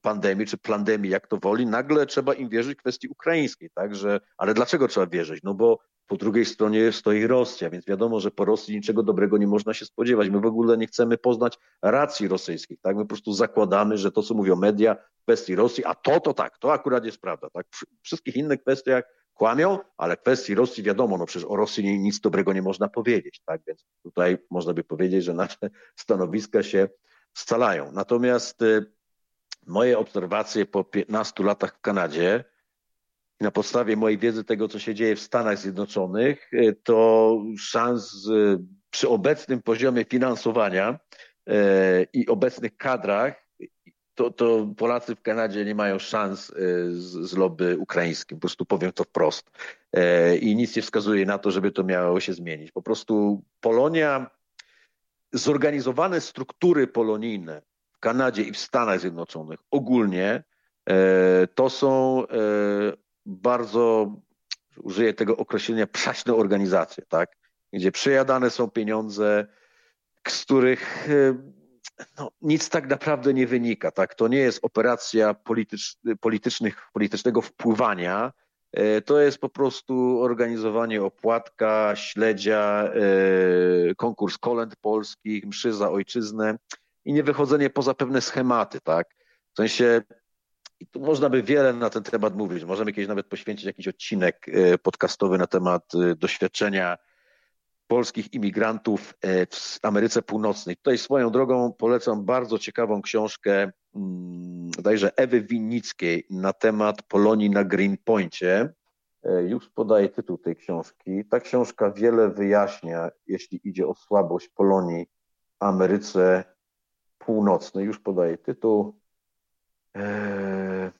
pandemii, czy plandemii, jak to woli, nagle trzeba im wierzyć w kwestii ukraińskiej, także, ale dlaczego trzeba wierzyć? No bo po drugiej stronie stoi Rosja, więc wiadomo, że po Rosji niczego dobrego nie można się spodziewać. My w ogóle nie chcemy poznać racji rosyjskich, tak? My po prostu zakładamy, że to, co mówią media w kwestii Rosji, a to, to tak, to akurat jest prawda, tak? Wszystkich innych kwestiach kłamią, ale w kwestii Rosji wiadomo, no przecież o Rosji nic dobrego nie można powiedzieć, tak? Więc tutaj można by powiedzieć, że nasze stanowiska się scalają. Natomiast y, moje obserwacje po 15 latach w Kanadzie na podstawie mojej wiedzy tego, co się dzieje w Stanach Zjednoczonych, y, to szans y, przy obecnym poziomie finansowania i obecnych kadrach, to, to Polacy w Kanadzie nie mają szans z, z lobby ukraińskim. Po prostu powiem to wprost. I nic nie wskazuje na to, żeby to miało się zmienić. Po prostu Polonia zorganizowane struktury polonijne w Kanadzie i w Stanach Zjednoczonych ogólnie e, to są e, bardzo, użyję tego określenia, przaśne organizacje, tak? gdzie przejadane są pieniądze, z których e, no, nic tak naprawdę nie wynika. Tak? To nie jest operacja politycz, politycznych, politycznego wpływania. E, to jest po prostu organizowanie opłatka, śledzia, e, konkurs kolęd polskich, mszy za ojczyznę i nie wychodzenie poza pewne schematy. Tak? W sensie i tu można by wiele na ten temat mówić. Możemy kiedyś nawet poświęcić jakiś odcinek e, podcastowy na temat doświadczenia polskich imigrantów w Ameryce Północnej. Tutaj swoją drogą polecam bardzo ciekawą książkę mm, dajże Ewy Winnickiej na temat Polonii na Greenpointie. E, już podaję tytuł tej książki. Ta książka wiele wyjaśnia, jeśli idzie o słabość Polonii Ameryce Północnej. Już podaję tytuł. Eee...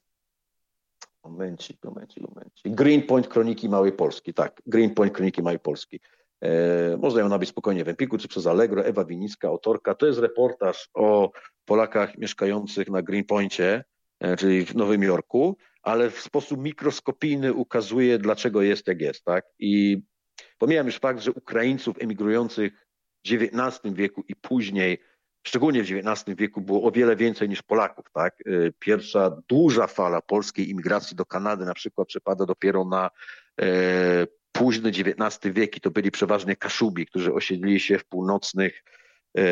Momencik, momencik, momencik. Greenpoint Kroniki Małej Polski. Tak, Greenpoint Kroniki Małej Polski. E, można ją nabyć spokojnie w Empiku czy przez Allegro. Ewa Winicka, autorka. To jest reportaż o Polakach mieszkających na Greenpointie, e, czyli w Nowym Jorku, ale w sposób mikroskopijny ukazuje, dlaczego jest jak jest. Tak? I pomijam już fakt, że Ukraińców emigrujących w XIX wieku i później, szczególnie w XIX wieku, było o wiele więcej niż Polaków. Tak? E, pierwsza duża fala polskiej imigracji do Kanady na przykład przypada dopiero na późny XIX wiek to byli przeważnie Kaszubi, którzy osiedlili się w północnych e,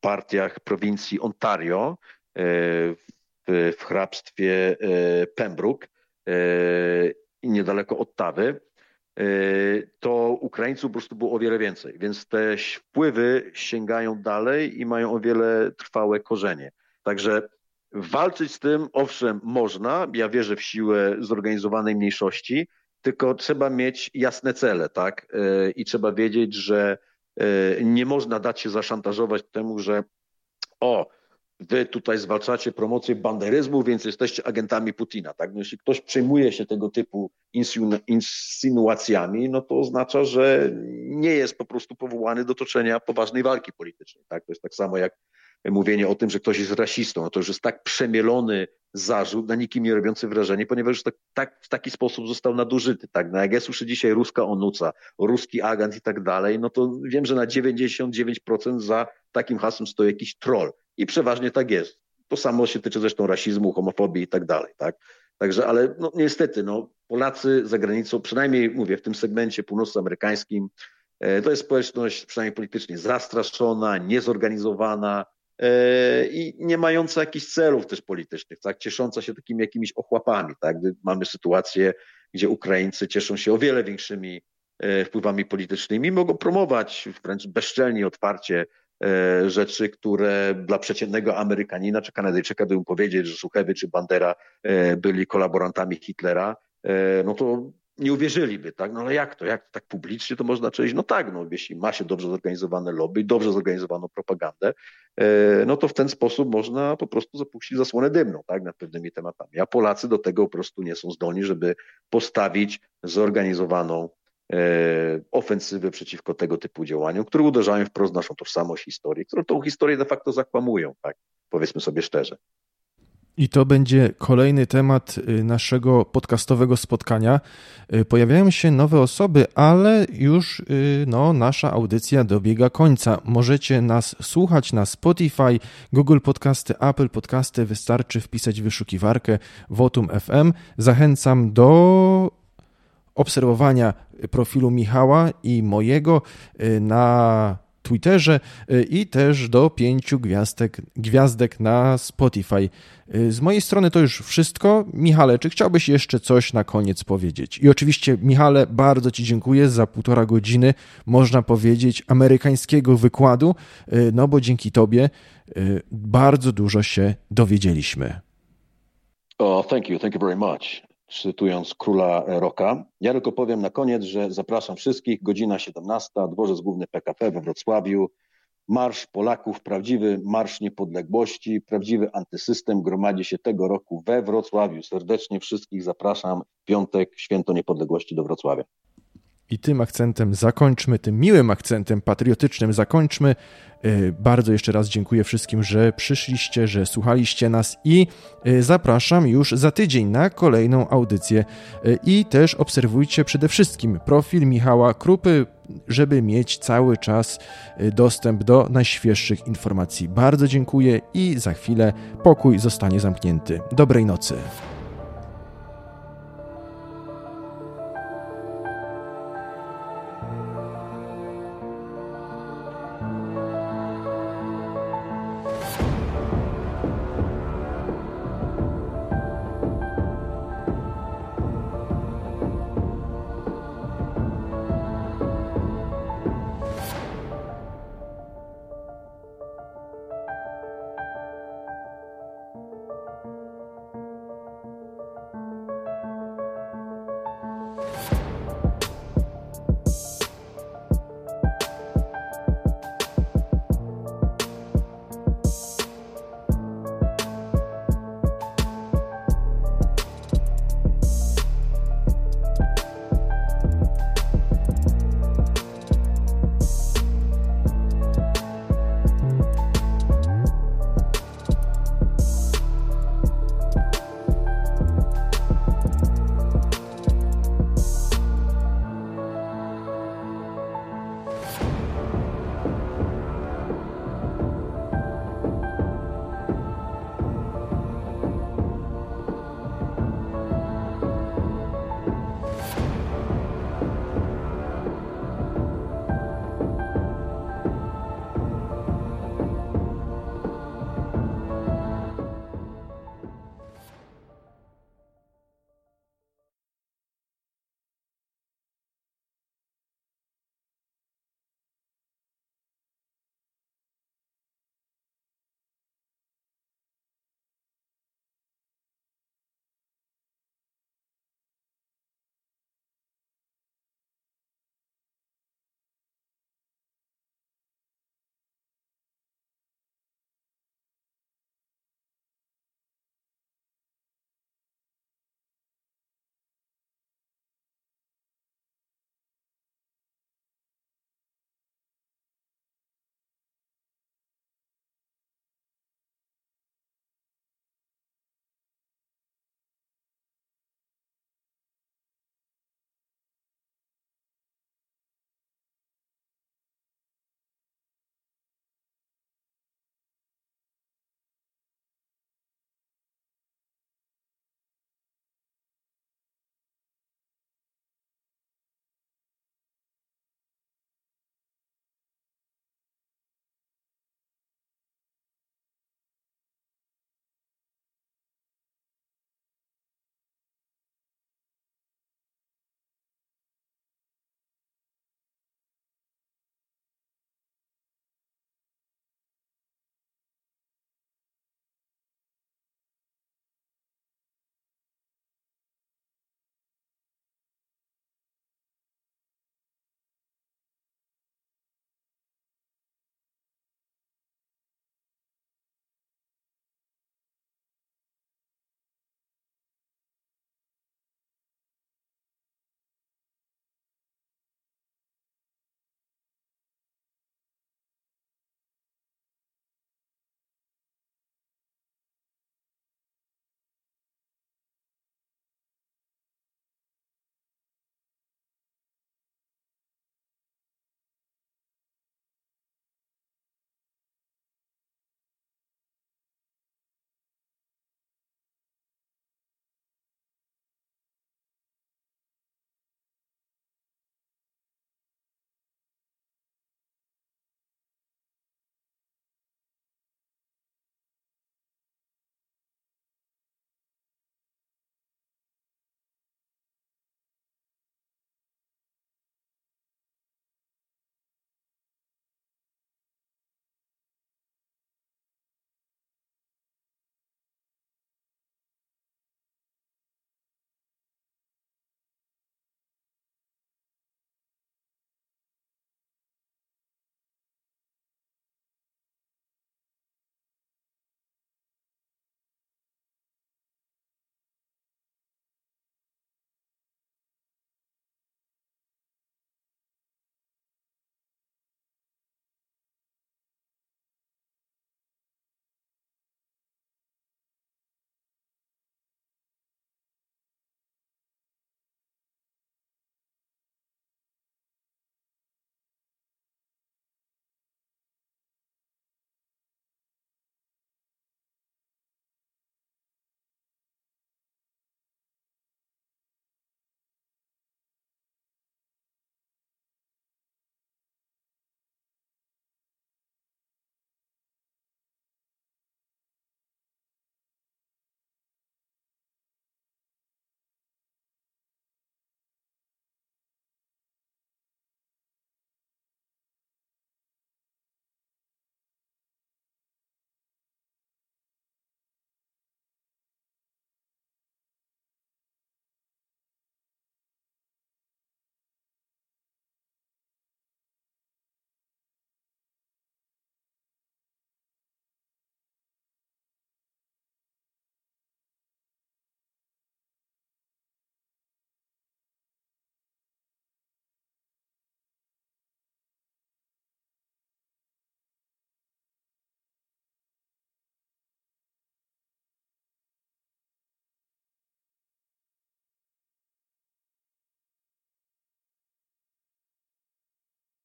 partiach prowincji Ontario e, w, w hrabstwie e, Pembroke i niedaleko Ottawy, to Ukraińców po prostu było o wiele więcej, więc te wpływy sięgają dalej i mają o wiele trwałe korzenie. Także walczyć z tym, owszem, można. Ja wierzę w siłę zorganizowanej mniejszości, tylko trzeba mieć jasne cele, tak? E, I trzeba wiedzieć, że e, nie można dać się zaszantażować temu, że o, wy tutaj zwalczacie promocję banderyzmu, więc jesteście agentami Putina, tak? No jeśli ktoś przejmuje się tego typu insynuacjami, no to oznacza, że nie jest po prostu powołany do toczenia poważnej walki politycznej, tak? To jest tak samo jak mówienie o tym, że ktoś jest rasistą, no to już jest tak przemielony zarzut, na nikim nie robiący wrażenia, ponieważ tak, tak, w taki sposób został nadużyty. Tak? No jak ja słyszę dzisiaj ruska onuca, ruski agent i tak dalej, no to wiem, że na 99% za takim hasłem stoi jakiś troll. I przeważnie tak jest. To samo się tyczy zresztą rasizmu, homofobii i tak dalej. Tak? Także, ale no, niestety, no, Polacy za granicą, przynajmniej mówię, w tym segmencie północnoamerykańskim, e, to jest społeczność przynajmniej politycznie zastraszona, niezorganizowana, i nie mająca jakichś celów też politycznych, tak, ciesząca się takimi jakimiś ochłapami, tak, mamy sytuację, gdzie Ukraińcy cieszą się o wiele większymi e, wpływami politycznymi, mogą promować wręcz bezczelnie, otwarcie e, rzeczy, które dla przeciętnego Amerykanina czy Kanadyjczyka, gdybym powiedzieć, że Szuchewy czy Bandera byli kolaborantami Hitlera, no to nie uwierzyliby, tak? No ale jak to? Jak to tak publicznie to można czynić? No tak, no jeśli ma się dobrze zorganizowane lobby i dobrze zorganizowaną propagandę, e, no to w ten sposób można po prostu zapuścić zasłonę dymną, tak? Nad pewnymi tematami. A Polacy do tego po prostu nie są zdolni, żeby postawić zorganizowaną e, ofensywę przeciwko tego typu działaniom, które uderzają wprost w naszą tożsamość historii, które tą historię de facto zakłamują, tak? Powiedzmy sobie szczerze. I to będzie kolejny temat y, naszego podcastowego spotkania. Y, pojawiają się nowe osoby, ale już y, no, nasza audycja dobiega końca. Możecie nas słuchać na Spotify, Google Podcasty, Apple Podcasty. Wystarczy wpisać wyszukiwarkę Votum FM. Zachęcam do obserwowania profilu Michała i mojego na Twitterze y, i też do pięciu gwiazdek, gwiazdek na Spotify. Y, z mojej strony to już wszystko. Michale, czy chciałbyś jeszcze coś na koniec powiedzieć? I oczywiście, Michale, bardzo Ci dziękuję za półtora godziny, można powiedzieć, amerykańskiego wykładu, y, no bo dzięki Tobie bardzo dużo się dowiedzieliśmy. Oh, thank you, thank you very much cytując króla Roka. Ja tylko powiem na koniec, że zapraszam wszystkich, godzina 17, dworzec główny PKP we Wrocławiu. Marsz Polaków, prawdziwy Marsz Niepodległości, prawdziwy antysystem gromadzi się tego roku we Wrocławiu. Serdecznie wszystkich zapraszam piątek, święto niepodległości do Wrocławia. I tym akcentem zakończmy, tym miłym akcentem patriotycznym zakończmy. E, bardzo jeszcze raz dziękuję wszystkim, że przyszliście, że słuchaliście nas i e, zapraszam już za tydzień na kolejną audycję. E, I też obserwujcie przede wszystkim profil Michała Krupy, żeby mieć cały czas dostęp do najświeższych informacji. Bardzo dziękuję i za chwilę pokój zostanie zamknięty. Dobrej nocy.